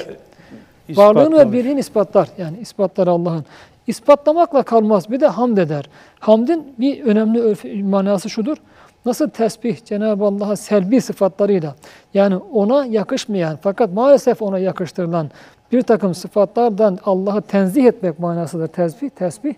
Varlığını ve birliğini ispatlar. Yani ispatlar Allah'ın. İspatlamakla kalmaz. Bir de hamd eder. Hamdin bir önemli manası şudur. Nasıl tesbih Cenab-ı Allah'a selbi sıfatlarıyla yani ona yakışmayan fakat maalesef ona yakıştırılan bir takım sıfatlardan Allah'ı tenzih etmek manasıdır tesbih. Tesbih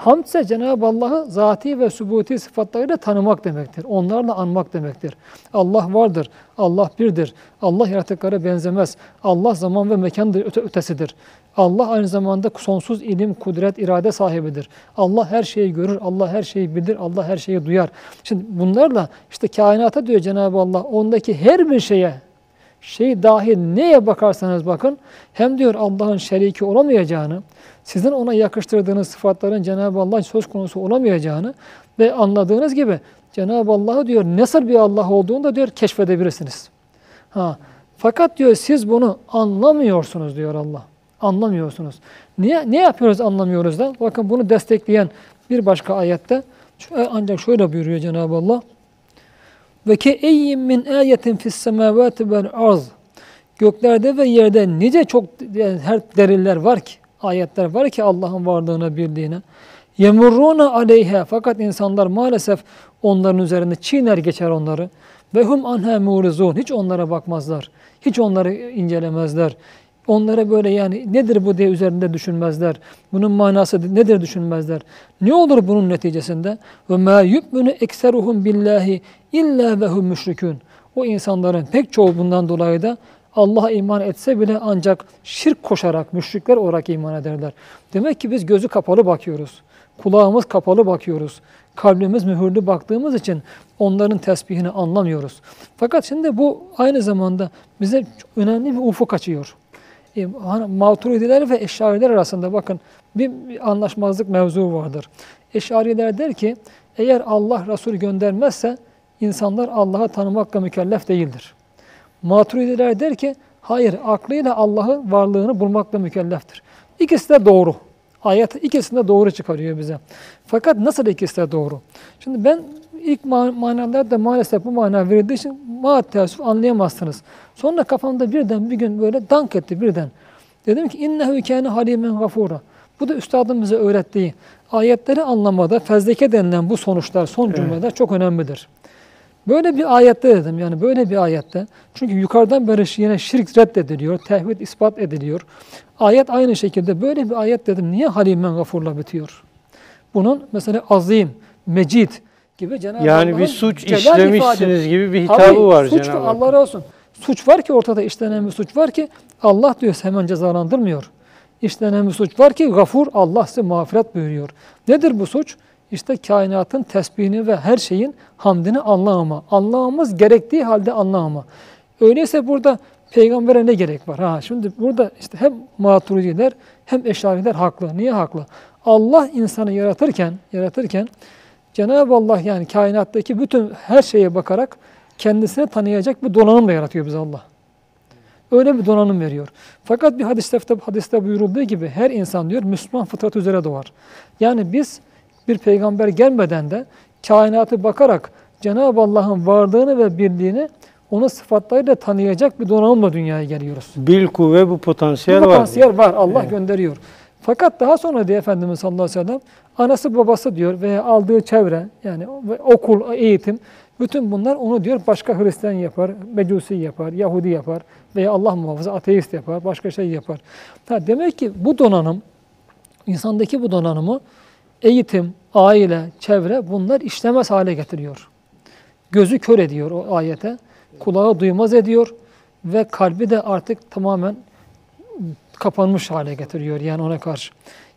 Hamd ise Cenab-ı Allah'ı zati ve sübuti sıfatlarıyla tanımak demektir. Onlarla anmak demektir. Allah vardır, Allah birdir, Allah yaratıklara benzemez, Allah zaman ve mekandır öte ötesidir. Allah aynı zamanda sonsuz ilim, kudret, irade sahibidir. Allah her şeyi görür, Allah her şeyi bilir, Allah her şeyi duyar. Şimdi bunlarla işte kainata diyor Cenab-ı Allah ondaki her bir şeye şey dahil neye bakarsanız bakın hem diyor Allah'ın şeriki olamayacağını, sizin ona yakıştırdığınız sıfatların Cenab-ı Allah söz konusu olamayacağını ve anladığınız gibi Cenab-ı Allah'ı diyor nasıl bir Allah olduğunu da diyor keşfedebilirsiniz. Ha, fakat diyor siz bunu anlamıyorsunuz diyor Allah. Anlamıyorsunuz. Niye ne yapıyoruz anlamıyoruz da? Bakın bunu destekleyen bir başka ayette ancak şöyle buyuruyor Cenab-ı Allah. Ve ke eyyin min ayetin fis semavati vel arz. Göklerde ve yerde nice çok her deliller var ki, ayetler var ki Allah'ın varlığına, birliğine. Yemurruna aleyha fakat insanlar maalesef onların üzerinde çiğner geçer onları. Ve hum anha murizun. Hiç onlara bakmazlar. Hiç onları incelemezler. Onlara böyle yani nedir bu diye üzerinde düşünmezler. Bunun manası nedir düşünmezler. Ne olur bunun neticesinde? Ve ma yu'minu ekseruhum billahi illa ve hum müşrikun. O insanların pek çoğu bundan dolayı da Allah'a iman etse bile ancak şirk koşarak, müşrikler olarak iman ederler. Demek ki biz gözü kapalı bakıyoruz. Kulağımız kapalı bakıyoruz. Kalbimiz mühürlü baktığımız için onların tesbihini anlamıyoruz. Fakat şimdi bu aynı zamanda bize önemli bir ufuk açıyor. E, Maturidiler ve Eşariler arasında bakın bir anlaşmazlık mevzu vardır. Eşariler der ki eğer Allah Resul göndermezse insanlar Allah'ı tanımakla mükellef değildir. Maturidiler der ki hayır aklıyla Allah'ın varlığını bulmakla mükelleftir. İkisi de doğru. Ayet ikisini de doğru çıkarıyor bize. Fakat nasıl ikisi de doğru? Şimdi ben ilk manalarda maalesef bu mana verildiği için maat teessüf anlayamazsınız. Sonra kafamda birden bir gün böyle dank etti birden. Dedim ki innehu kâne halimen gafura. Bu da üstadın bize öğrettiği ayetleri anlamada fezleke denilen bu sonuçlar, son cümleler evet. çok önemlidir. Böyle bir ayette dedim yani böyle bir ayette. Çünkü yukarıdan beri yine şirk reddediliyor, tevhid ispat ediliyor. Ayet aynı şekilde böyle bir ayet dedim. Niye halimen gafurla bitiyor? Bunun mesela azim, mecid gibi Cenab-ı Yani bir suç işlemişsiniz gibi bir hitabı Tabii, var suç Cenab-ı Allah razı olsun. Suç var ki ortada işlenen bir suç var ki Allah diyor hemen cezalandırmıyor. İşlenen bir suç var ki gafur Allah size mağfiret buyuruyor. Nedir bu suç? İşte kainatın tesbihini ve her şeyin hamdini anlamama. Anlamamız gerektiği halde anlamama. Öyleyse burada peygambere ne gerek var? Ha, şimdi burada işte hem maturidiler hem eşariler haklı. Niye haklı? Allah insanı yaratırken, yaratırken Cenab-ı Allah yani kainattaki bütün her şeye bakarak kendisini tanıyacak bir donanımla yaratıyor bizi Allah. Öyle bir donanım veriyor. Fakat bir hadiste, hadiste buyurulduğu gibi her insan diyor Müslüman fıtrat üzere doğar. Yani biz bir peygamber gelmeden de kainatı bakarak Cenab-ı Allah'ın varlığını ve birliğini onu sıfatlarıyla tanıyacak bir donanımla dünyaya geliyoruz. Bil kuvve bu potansiyel var. Bu potansiyel var. Allah evet. gönderiyor. Fakat daha sonra diye Efendimiz sallallahu aleyhi ve sellem anası babası diyor veya aldığı çevre yani okul, eğitim bütün bunlar onu diyor başka Hristiyan yapar, Mecusi yapar, Yahudi yapar veya Allah muhafaza ateist yapar, başka şey yapar. Ha, demek ki bu donanım, insandaki bu donanımı eğitim, aile, çevre bunlar işlemez hale getiriyor. Gözü kör ediyor o ayete, kulağı duymaz ediyor ve kalbi de artık tamamen kapanmış hale getiriyor yani ona karşı.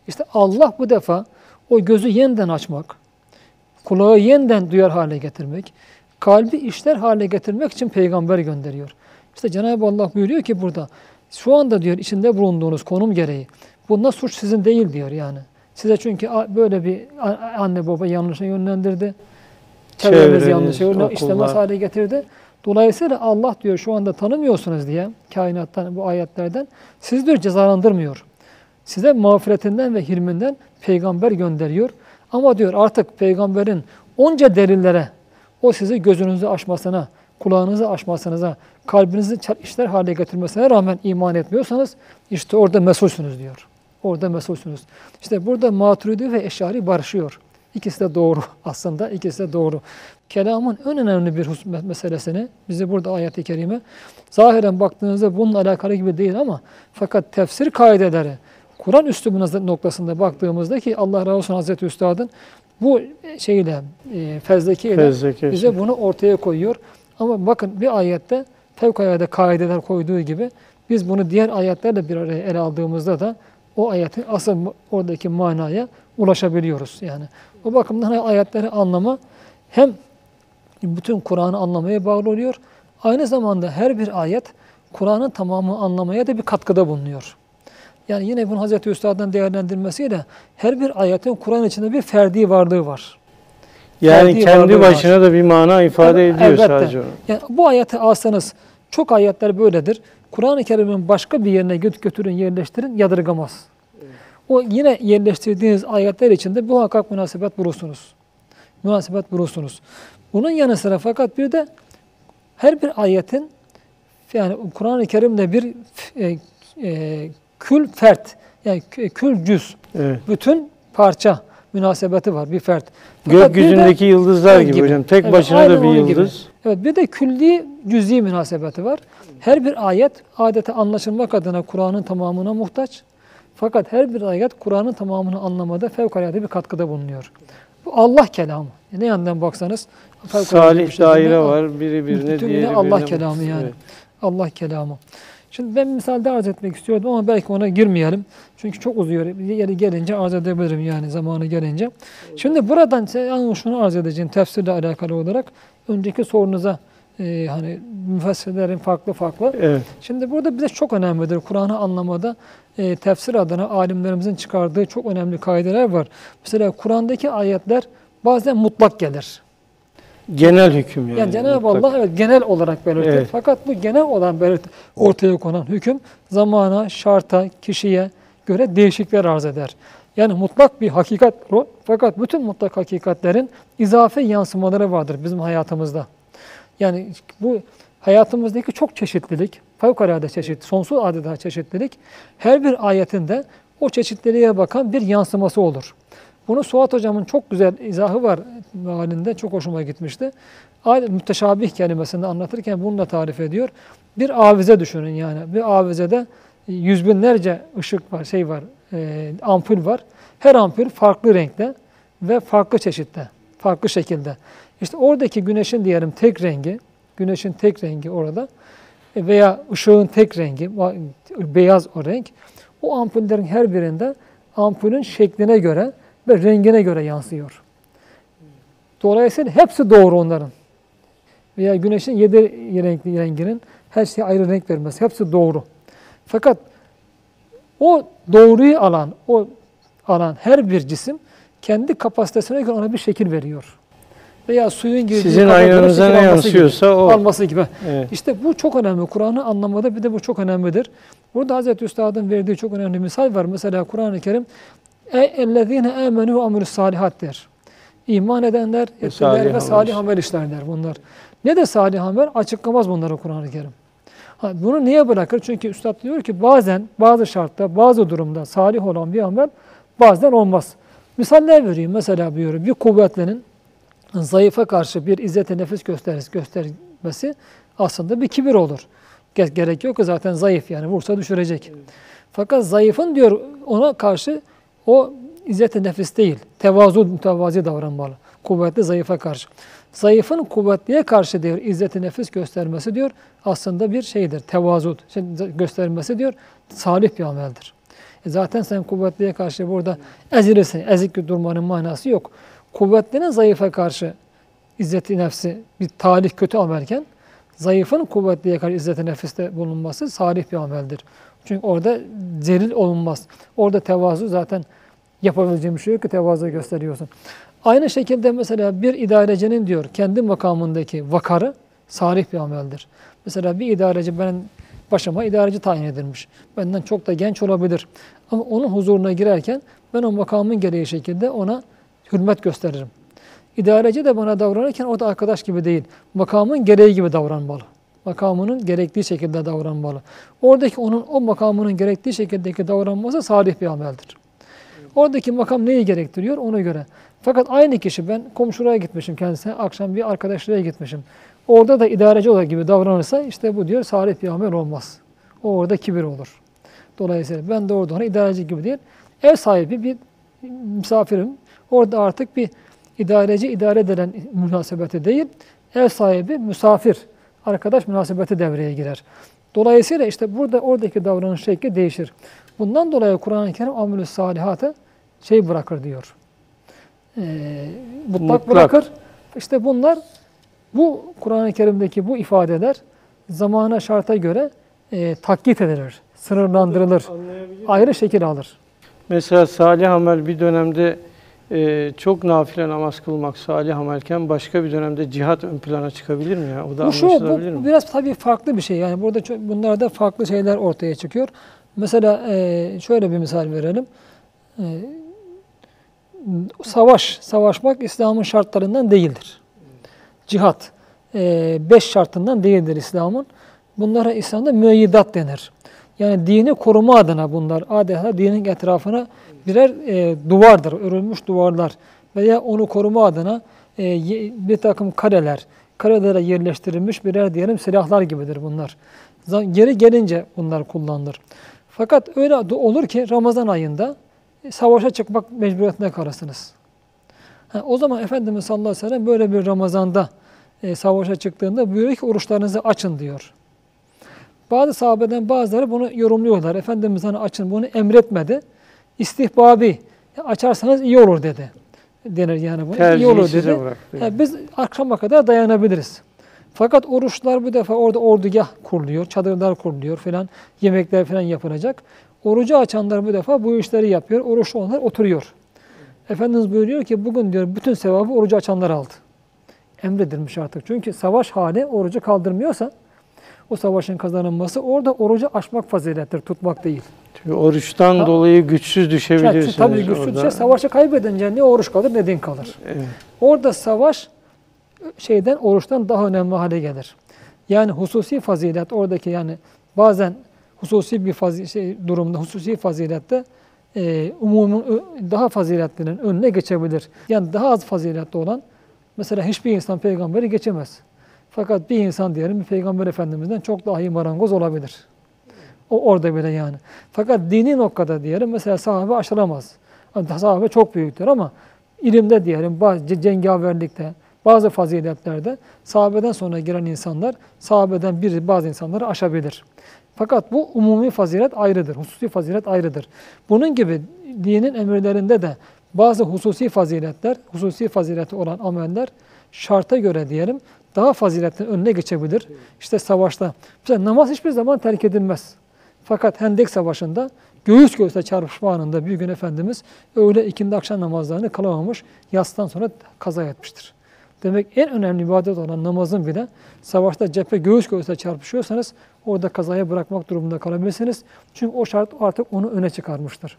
İşte Allah bu defa o gözü yeniden açmak, kulağı yeniden duyar hale getirmek, kalbi işler hale getirmek için peygamber gönderiyor. İşte Cenab-ı Allah buyuruyor ki burada, şu anda diyor içinde bulunduğunuz konum gereği, bunda suç sizin değil diyor yani. Size çünkü böyle bir anne baba yanlışa yönlendirdi. Çevreniz yanlışa yönlendirdi, işlemez hale getirdi. Dolayısıyla Allah diyor şu anda tanımıyorsunuz diye kainattan bu ayetlerden siz diyor cezalandırmıyor. Size mağfiretinden ve hilminden peygamber gönderiyor. Ama diyor artık peygamberin onca delillere o sizi gözünüzü açmasına, kulağınızı açmasınıza, kalbinizi işler hale getirmesine rağmen iman etmiyorsanız işte orada mesulsünüz diyor. Orada mesulsünüz. İşte burada maturidi ve eşari barışıyor. İkisi de doğru aslında. ikisi de doğru. Kelamın en önemli bir meselesini bize burada ayet-i kerime zahiren baktığınızda bununla alakalı gibi değil ama fakat tefsir kaideleri Kur'an üslubuna noktasında baktığımızda ki Allah razı olsun Hazreti Üstad'ın bu şeyle e, fezlekiyle Fezleke bize şey. bunu ortaya koyuyor. Ama bakın bir ayette fevkalade kaideler koyduğu gibi biz bunu diğer ayetlerle bir araya ele aldığımızda da o ayetin asıl oradaki manaya ulaşabiliyoruz. Yani o bakımdan hani ayetleri anlama hem bütün Kur'an'ı anlamaya bağlı oluyor. Aynı zamanda her bir ayet Kur'an'ın tamamı anlamaya da bir katkıda bulunuyor. Yani yine bunu Hazreti Üstad'ın değerlendirmesiyle her bir ayetin Kur'an içinde bir ferdi varlığı var. Yani Ferdi kendi varlığı var. başına da bir mana ifade Evet, ediyor elbette. sadece. Yani bu ayeti alsanız çok ayetler böyledir. Kur'an-ı Kerim'in başka bir yerine göt- götürün, yerleştirin, yadırgamaz. O yine yerleştirdiğiniz ayetler içinde muhakkak münasebet bulursunuz. Münasebet bulursunuz. Bunun yanı sıra fakat bir de her bir ayetin yani Kur'an-ı Kerim'de bir e, e, kül fert yani kü- kül cüz Evet. bütün parça münasebeti var bir fert. De- Gökyüzündeki yıldızlar gibi, gibi. hocam. Tek Evet, başına da bir onun gibi. yıldız. Evet bir de külli cüz'i münasebeti var. Her bir ayet adeta anlaşılmak adına Kur'an'ın tamamına muhtaç. Fakat her bir ayet Kur'an'ın tamamını anlamada fevkalade bir katkıda bulunuyor. Bu Allah kelamı. Ne yandan baksanız Salih şekilde daire Allah- var. Biri birine, diğeri Allah birine. kelamı yani. Evet. Allah kelamı. Şimdi ben misalde arz etmek istiyordum ama belki ona girmeyelim. Çünkü çok uzuyor. Yeri gelince arz edebilirim yani zamanı gelince. Şimdi buradan yalnız şunu arz edeceğim tefsirle alakalı olarak. Önceki sorunuza e, hani müfessirlerin farklı farklı. Evet. Şimdi burada bize çok önemlidir. Kur'an'ı anlamada e, tefsir adına alimlerimizin çıkardığı çok önemli kaideler var. Mesela Kur'an'daki ayetler bazen mutlak gelir. Genel hüküm yani. Yani Cenab-ı. Allah evet genel olarak belirtir. Evet. Fakat bu genel olan belirt ortaya konan hüküm zamana, şarta, kişiye göre değişiklikler arz eder. Yani mutlak bir hakikat o. Fakat bütün mutlak hakikatlerin izafe yansımaları vardır bizim hayatımızda. Yani bu hayatımızdaki çok çeşitlilik, fevkalade çeşit, sonsuz adeta çeşitlilik her bir ayetinde o çeşitliliğe bakan bir yansıması olur. Bunu Suat Hocam'ın çok güzel izahı var halinde. Çok hoşuma gitmişti. Müteşabih kelimesini anlatırken bunu da tarif ediyor. Bir avize düşünün yani. Bir avizede yüz binlerce ışık var, şey var, e, ampul var. Her ampul farklı renkte ve farklı çeşitte, farklı şekilde. İşte oradaki güneşin diyelim tek rengi, güneşin tek rengi orada e, veya ışığın tek rengi, beyaz o renk. O ampullerin her birinde ampulün şekline göre ve rengine göre yansıyor. Dolayısıyla hepsi doğru onların. Veya güneşin yedi renkli renginin her şeye ayrı renk vermesi. Hepsi doğru. Fakat o doğruyu alan, o alan her bir cisim kendi kapasitesine göre ona bir şekil veriyor. Veya suyun girdiği Sizin şekil ne alması gibi. yansıyorsa o. Alması gibi. Evet. İşte bu çok önemli. Kur'an'ı anlamada bir de bu çok önemlidir. Burada Hazreti Üstad'ın verdiği çok önemli misal var. Mesela Kur'an-ı Kerim Ey ellezine amenu amru salihat der. İman edenler, ettiler ve salih amel işler der bunlar. Ne de salih amel açıklamaz bunları Kur'an-ı Kerim. Ha, bunu niye bırakır? Çünkü Üstad diyor ki bazen, bazı şartta, bazı durumda salih olan bir amel bazen olmaz. Misaller vereyim. Mesela diyorum bir kuvvetlenin zayıfa karşı bir izzete nefis gösterisi göstermesi aslında bir kibir olur. Gerek yok ki zaten zayıf yani vursa düşürecek. Fakat zayıfın diyor ona karşı o izzet-i nefis değil. Tevazu mütevazi davranmalı. Kuvvetli zayıfa karşı. Zayıfın kuvvetliye karşı diyor izzet-i nefis göstermesi diyor aslında bir şeydir. Tevazu göstermesi diyor salih bir ameldir. E zaten sen kuvvetliye karşı burada ezilirsin. Ezik durmanın manası yok. Kuvvetlinin zayıfa karşı izzeti nefsi bir talih kötü amelken zayıfın kuvvetliye karşı izzeti nefiste bulunması salih bir ameldir. Çünkü orada zelil olunmaz. Orada tevazu zaten yapabileceğim bir şey yok ki tevazu gösteriyorsun. Aynı şekilde mesela bir idarecinin diyor kendi makamındaki vakarı salih bir ameldir. Mesela bir idareci ben başıma idareci tayin edilmiş. Benden çok da genç olabilir. Ama onun huzuruna girerken ben o makamın gereği şekilde ona hürmet gösteririm. İdareci de bana davranırken o da arkadaş gibi değil. Makamın gereği gibi davranmalı. Makamının gerektiği şekilde davranmalı. Oradaki onun o makamının gerektiği şekildeki davranması salih bir ameldir. Oradaki makam neyi gerektiriyor ona göre. Fakat aynı kişi ben komşulara gitmişim kendisine, akşam bir arkadaşlara gitmişim. Orada da idareci olarak gibi davranırsa işte bu diyor salih bir amel olmaz. O orada kibir olur. Dolayısıyla ben de orada ona idareci gibi değil, ev sahibi bir misafirim. Orada artık bir idareci idare edilen münasebeti değil, ev sahibi misafir, arkadaş münasebeti devreye girer. Dolayısıyla işte burada oradaki davranış şekli değişir. Bundan dolayı Kur'an-ı Kerim amelü salihatı şey bırakır diyor. Ee, mutlak, Mutlak. bırakır. İşte bunlar bu Kur'an-ı Kerim'deki bu ifadeler zamana şarta göre e, takkit edilir, sınırlandırılır, ayrı şekil alır. Mesela salih amel bir dönemde e, çok nafile namaz kılmak salih amelken başka bir dönemde cihat ön plana çıkabilir mi ya? O da Bu şu, bu, anlaşılabilir bu mi? biraz tabii farklı bir şey. Yani burada çok, bunlarda farklı şeyler ortaya çıkıyor. Mesela e, şöyle bir misal verelim. E, savaş, savaşmak İslam'ın şartlarından değildir. Cihat, e, beş şartından değildir İslam'ın. Bunlara İslam'da müeyyidat denir. Yani dini koruma adına bunlar adeta dinin etrafına birer e, duvardır, örülmüş duvarlar veya onu koruma adına e, bir takım kareler, karelere yerleştirilmiş birer diyelim silahlar gibidir bunlar. Geri gelince bunlar kullanılır. Fakat öyle olur ki Ramazan ayında e, savaşa çıkmak mecburiyetinde kalırsınız. Ha, o zaman Efendimiz sallallahu aleyhi ve sellem böyle bir Ramazan'da e, savaşa çıktığında buyuruyor ki oruçlarınızı açın diyor. Bazı sahabeden bazıları bunu yorumluyorlar. Efendimiz hani açın bunu emretmedi. İstihbabi "Ya açarsanız iyi olur dedi. Denir yani bu. iyi olur dedi. bıraktı. Ha, biz akşama kadar dayanabiliriz. Fakat oruçlar bu defa orada ordugah kuruluyor, çadırlar kuruluyor filan, yemekler filan yapılacak. Orucu açanlar bu defa bu işleri yapıyor, oruçlu olanlar oturuyor. Efendimiz buyuruyor ki bugün diyor bütün sevabı orucu açanlar aldı. Emredilmiş artık. Çünkü savaş hali orucu kaldırmıyorsa o savaşın kazanılması orada orucu açmak fazilettir, tutmak değil. Çünkü oruçtan Ha- dolayı güçsüz düşebilirsiniz. Tabii güçsüz orada. şey savaşı kaybedince ne oruç kalır ne din kalır. Evet. Orada savaş şeyden oruçtan daha önemli hale gelir. Yani hususi fazilet oradaki yani bazen hususi bir fazi, şey, durumda hususi fazilette e, umumun ö- daha faziletlerin önüne geçebilir. Yani daha az faziletli olan mesela hiçbir insan peygamberi geçemez. Fakat bir insan diyelim peygamber efendimizden çok daha iyi marangoz olabilir. O orada bile yani. Fakat dini noktada diyelim mesela sahabe aşılamaz. Yani Sahabe çok büyüktür ama ilimde diyelim bazı ce- cengaverlikte bazı faziletlerde sahabeden sonra giren insanlar sahabeden biri bazı insanları aşabilir. Fakat bu umumi fazilet ayrıdır. Hususi fazilet ayrıdır. Bunun gibi dinin emirlerinde de bazı hususi faziletler, hususi fazileti olan ameller şarta göre diyelim daha faziletin önüne geçebilir. İşte savaşta. Mesela namaz hiçbir zaman terk edilmez. Fakat Hendek Savaşı'nda göğüs göğüse çarpışma anında bir gün Efendimiz öğle ikindi akşam namazlarını kılamamış, yastan sonra kaza etmiştir. Demek en önemli ibadet olan namazın bile savaşta cephe göğüs göğüse çarpışıyorsanız orada kazaya bırakmak durumunda kalabilirsiniz. Çünkü o şart artık onu öne çıkarmıştır.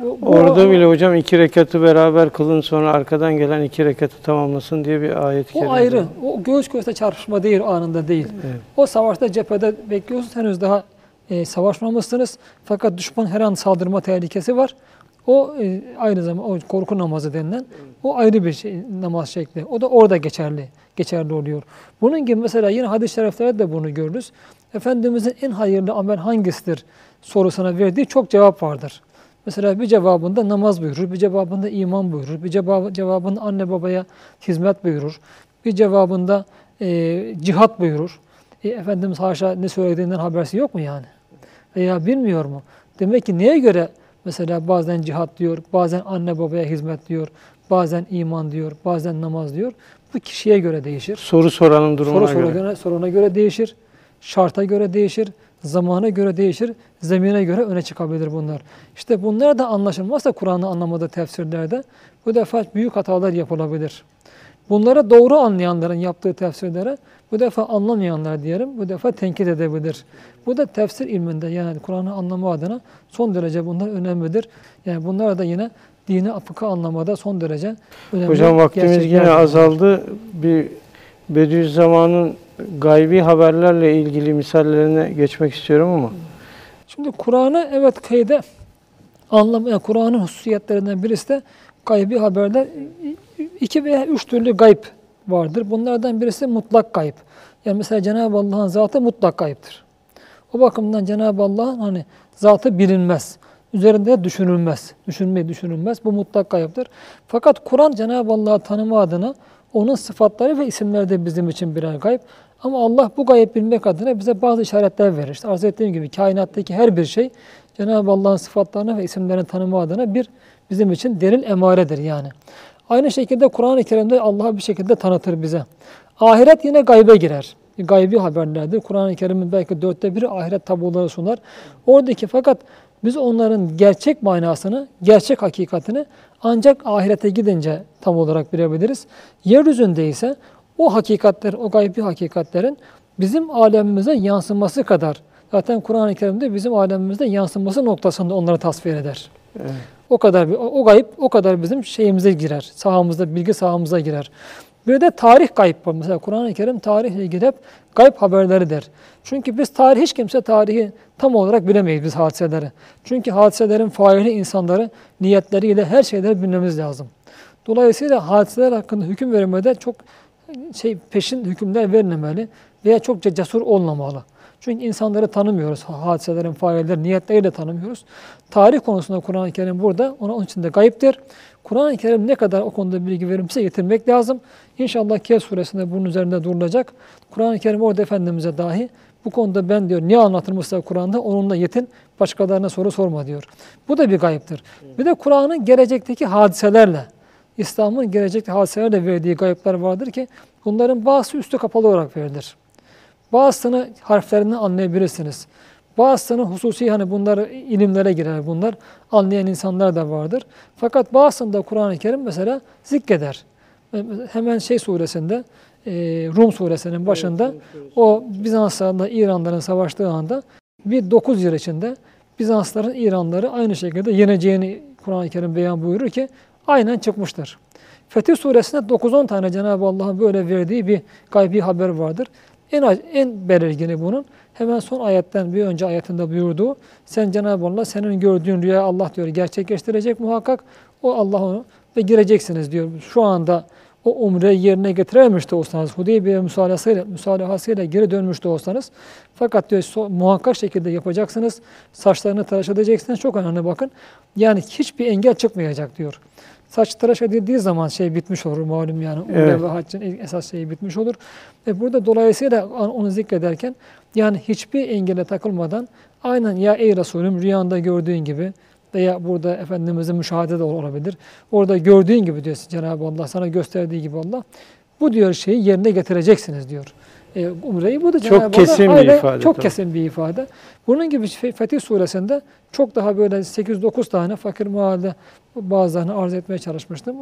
Bu- bu- Orada bile hocam iki rekatı beraber kılın sonra arkadan gelen iki rekatı tamamlasın diye bir ayet-i O ayrı. var. O göğüs göğüse çarpışma değil, anında değil. Evet. O savaşta cephede bekliyorsunuz. Henüz daha e, savaşmamışsınız. Fakat düşman her an saldırma tehlikesi var. O e, aynı zamanda o korku namazı denilen o ayrı bir şey, namaz şekli. O da orada geçerli geçerli oluyor. Bunun gibi mesela yine hadis-i şeriflerde de bunu görürüz. Efendimizin en hayırlı amel hangisidir sorusuna verdiği çok cevap vardır. Mesela bir cevabında namaz buyurur, bir cevabında iman buyurur, bir cevabı, cevabında anne babaya hizmet buyurur, bir cevabında e, cihat buyurur. E, Efendimiz haşa ne söylediğinden habersi yok mu yani? Veya bilmiyor mu? Demek ki neye göre mesela bazen cihat diyor, bazen anne babaya hizmet diyor, bazen iman diyor, bazen namaz diyor. Bu kişiye göre değişir. Soru soranın durumuna Soru göre. soruna göre, soruna göre değişir. Şarta göre değişir. Zamana göre değişir. Zemine göre öne çıkabilir bunlar. İşte bunlar da anlaşılmazsa Kur'an'ı anlamadığı tefsirlerde bu defa büyük hatalar yapılabilir. Bunları doğru anlayanların yaptığı tefsirlere bu defa anlamayanlar diyelim bu defa tenkit edebilir. Bu da tefsir ilminde yani Kur'an'ı anlama adına son derece bunlar önemlidir. Yani bunlar da yine dini fıkıh anlamada son derece önemli. Hocam vaktimiz yine azaldı. Bir Bediüzzaman'ın gaybi haberlerle ilgili misallerine geçmek istiyorum ama Şimdi Kur'an'ı evet kayda anlam, yani Kur'an'ın hususiyetlerinden birisi de gaybi haberler. iki veya üç türlü gayb vardır. Bunlardan birisi mutlak gayb. Yani mesela Cenab-ı Allah'ın zatı mutlak gayiptir. O bakımdan Cenab-ı Allah'ın hani zatı bilinmez. Üzerinde düşünülmez. Düşünmeyi düşünülmez. Bu mutlak gayiptir. Fakat Kur'an Cenab-ı Allah'ı tanıma adına onun sıfatları ve isimleri de bizim için birer gayb. Ama Allah bu gayb bilmek adına bize bazı işaretler verir. İşte arz ettiğim gibi kainattaki her bir şey Cenab-ı Allah'ın sıfatlarını ve isimlerini tanıma adına bir bizim için derin emaredir yani. Aynı şekilde Kur'an-ı Kerim'de Allah bir şekilde tanıtır bize. Ahiret yine gaybe girer. Gaybi haberlerdir. Kur'an-ı Kerim'in belki dörtte biri ahiret tabloları sunar. Oradaki fakat biz onların gerçek manasını, gerçek hakikatini ancak ahirete gidince tam olarak bilebiliriz. Yeryüzünde ise o hakikatler, o gaybi hakikatlerin bizim alemimize yansıması kadar zaten Kur'an-ı Kerim'de bizim alemimizde yansıması noktasında onları tasvir eder. Evet. O kadar bir- o, o gayb o kadar bizim şeyimize girer. Sahamızda, bilgi sahamıza girer. Bir de tarih gayb var. Mesela Kur'an-ı Kerim tarihle ilgili hep gayb haberleri der. Çünkü biz tarih hiç kimse tarihi tam olarak bilemeyiz biz hadiseleri. Çünkü hadiselerin faili insanları, niyetleriyle her şeyleri bilmemiz lazım. Dolayısıyla hadiseler hakkında hüküm vermede çok şey peşin hükümler verilmemeli veya çok cesur olmamalı. Çünkü insanları tanımıyoruz. Hadiselerin failleri, niyetleriyle de tanımıyoruz. Tarih konusunda Kur'an-ı Kerim burada. Ona, onun için de gayiptir. Kur'an-ı Kerim ne kadar o konuda bilgi verirse getirmek lazım. İnşallah Kehf suresinde bunun üzerinde durulacak. Kur'an-ı Kerim orada Efendimiz'e dahi bu konuda ben diyor ne anlatılmışsa Kur'an'da onunla yetin, başkalarına soru sorma diyor. Bu da bir gayiptir. Bir de Kur'an'ın gelecekteki hadiselerle, İslam'ın gelecekte hadiselerle verdiği gayipler vardır ki bunların bazısı üstü kapalı olarak verilir. Bazısını harflerinden anlayabilirsiniz. Bazısını hususi hani bunlar ilimlere girer bunlar. Anlayan insanlar da vardır. Fakat bazısında Kur'an-ı Kerim mesela zikreder. Hemen şey suresinde e, Rum suresinin başında o Bizanslarla İranların savaştığı anda bir 9 yıl içinde Bizansların İranları aynı şekilde yeneceğini Kur'an-ı Kerim beyan buyurur ki aynen çıkmıştır. Fetih suresinde 9-10 tane Cenab-ı Allah'ın böyle verdiği bir gaybi haber vardır. En, en belirgini bunun hemen son ayetten bir önce ayetinde buyurduğu sen Cenab-ı Allah senin gördüğün rüya Allah diyor gerçekleştirecek muhakkak. O Allah onu ve gireceksiniz diyor. Şu anda o umreyi yerine getirememiş de olsanız, Hudeybiye müsalahasıyla, müsalahasıyla geri dönmüş de olsanız fakat diyor muhakkak şekilde yapacaksınız. Saçlarını tıraş edeceksiniz. Çok önemli bakın. Yani hiçbir engel çıkmayacak diyor. Saç tıraş edildiği zaman şey bitmiş olur malum yani. Umre Evet. ve haccın esas şeyi bitmiş olur. Ve burada dolayısıyla onu zikrederken yani hiçbir engele takılmadan aynen ya ey Resulüm rüyanda gördüğün gibi veya burada Efendimizin müşahede de olabilir. Orada gördüğün gibi diyor Cenab-ı Allah sana gösterdiği gibi Allah. Bu diyor şeyi yerine getireceksiniz diyor. E, umreyi bu da Çok Cenab-ı Allah kesin bir aynen ifade Çok tabii. kesin bir ifade. Bunun gibi Fe- Fetih suresinde çok daha böyle 8-9 tane fakir mahalle bazılarını arz etmeye çalışmıştım.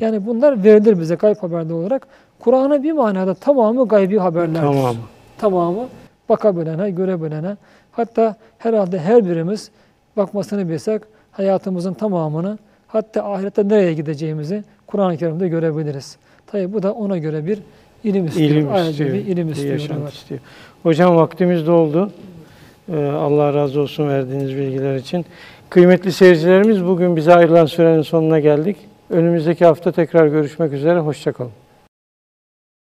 Yani bunlar verilir bize gayb haberde olarak. Kur'an'ın bir manada tamamı gaybi haberlerdir. Tamam. Tamamı bakabilene, görebilene. Hatta herhalde her birimiz bakmasını bilsek hayatımızın tamamını hatta ahirette nereye gideceğimizi Kur'an-ı Kerim'de görebiliriz. Tabi bu da ona göre bir ilim istiyor. İlim Ayrıca istiyor. bir ilim bir istiyor. yaşantı evet. istiyor. Hocam vaktimiz doldu. Ee, Allah razı olsun verdiğiniz bilgiler için. Kıymetli seyircilerimiz bugün bize ayrılan sürenin sonuna geldik. Önümüzdeki hafta tekrar görüşmek üzere. Hoşçakalın.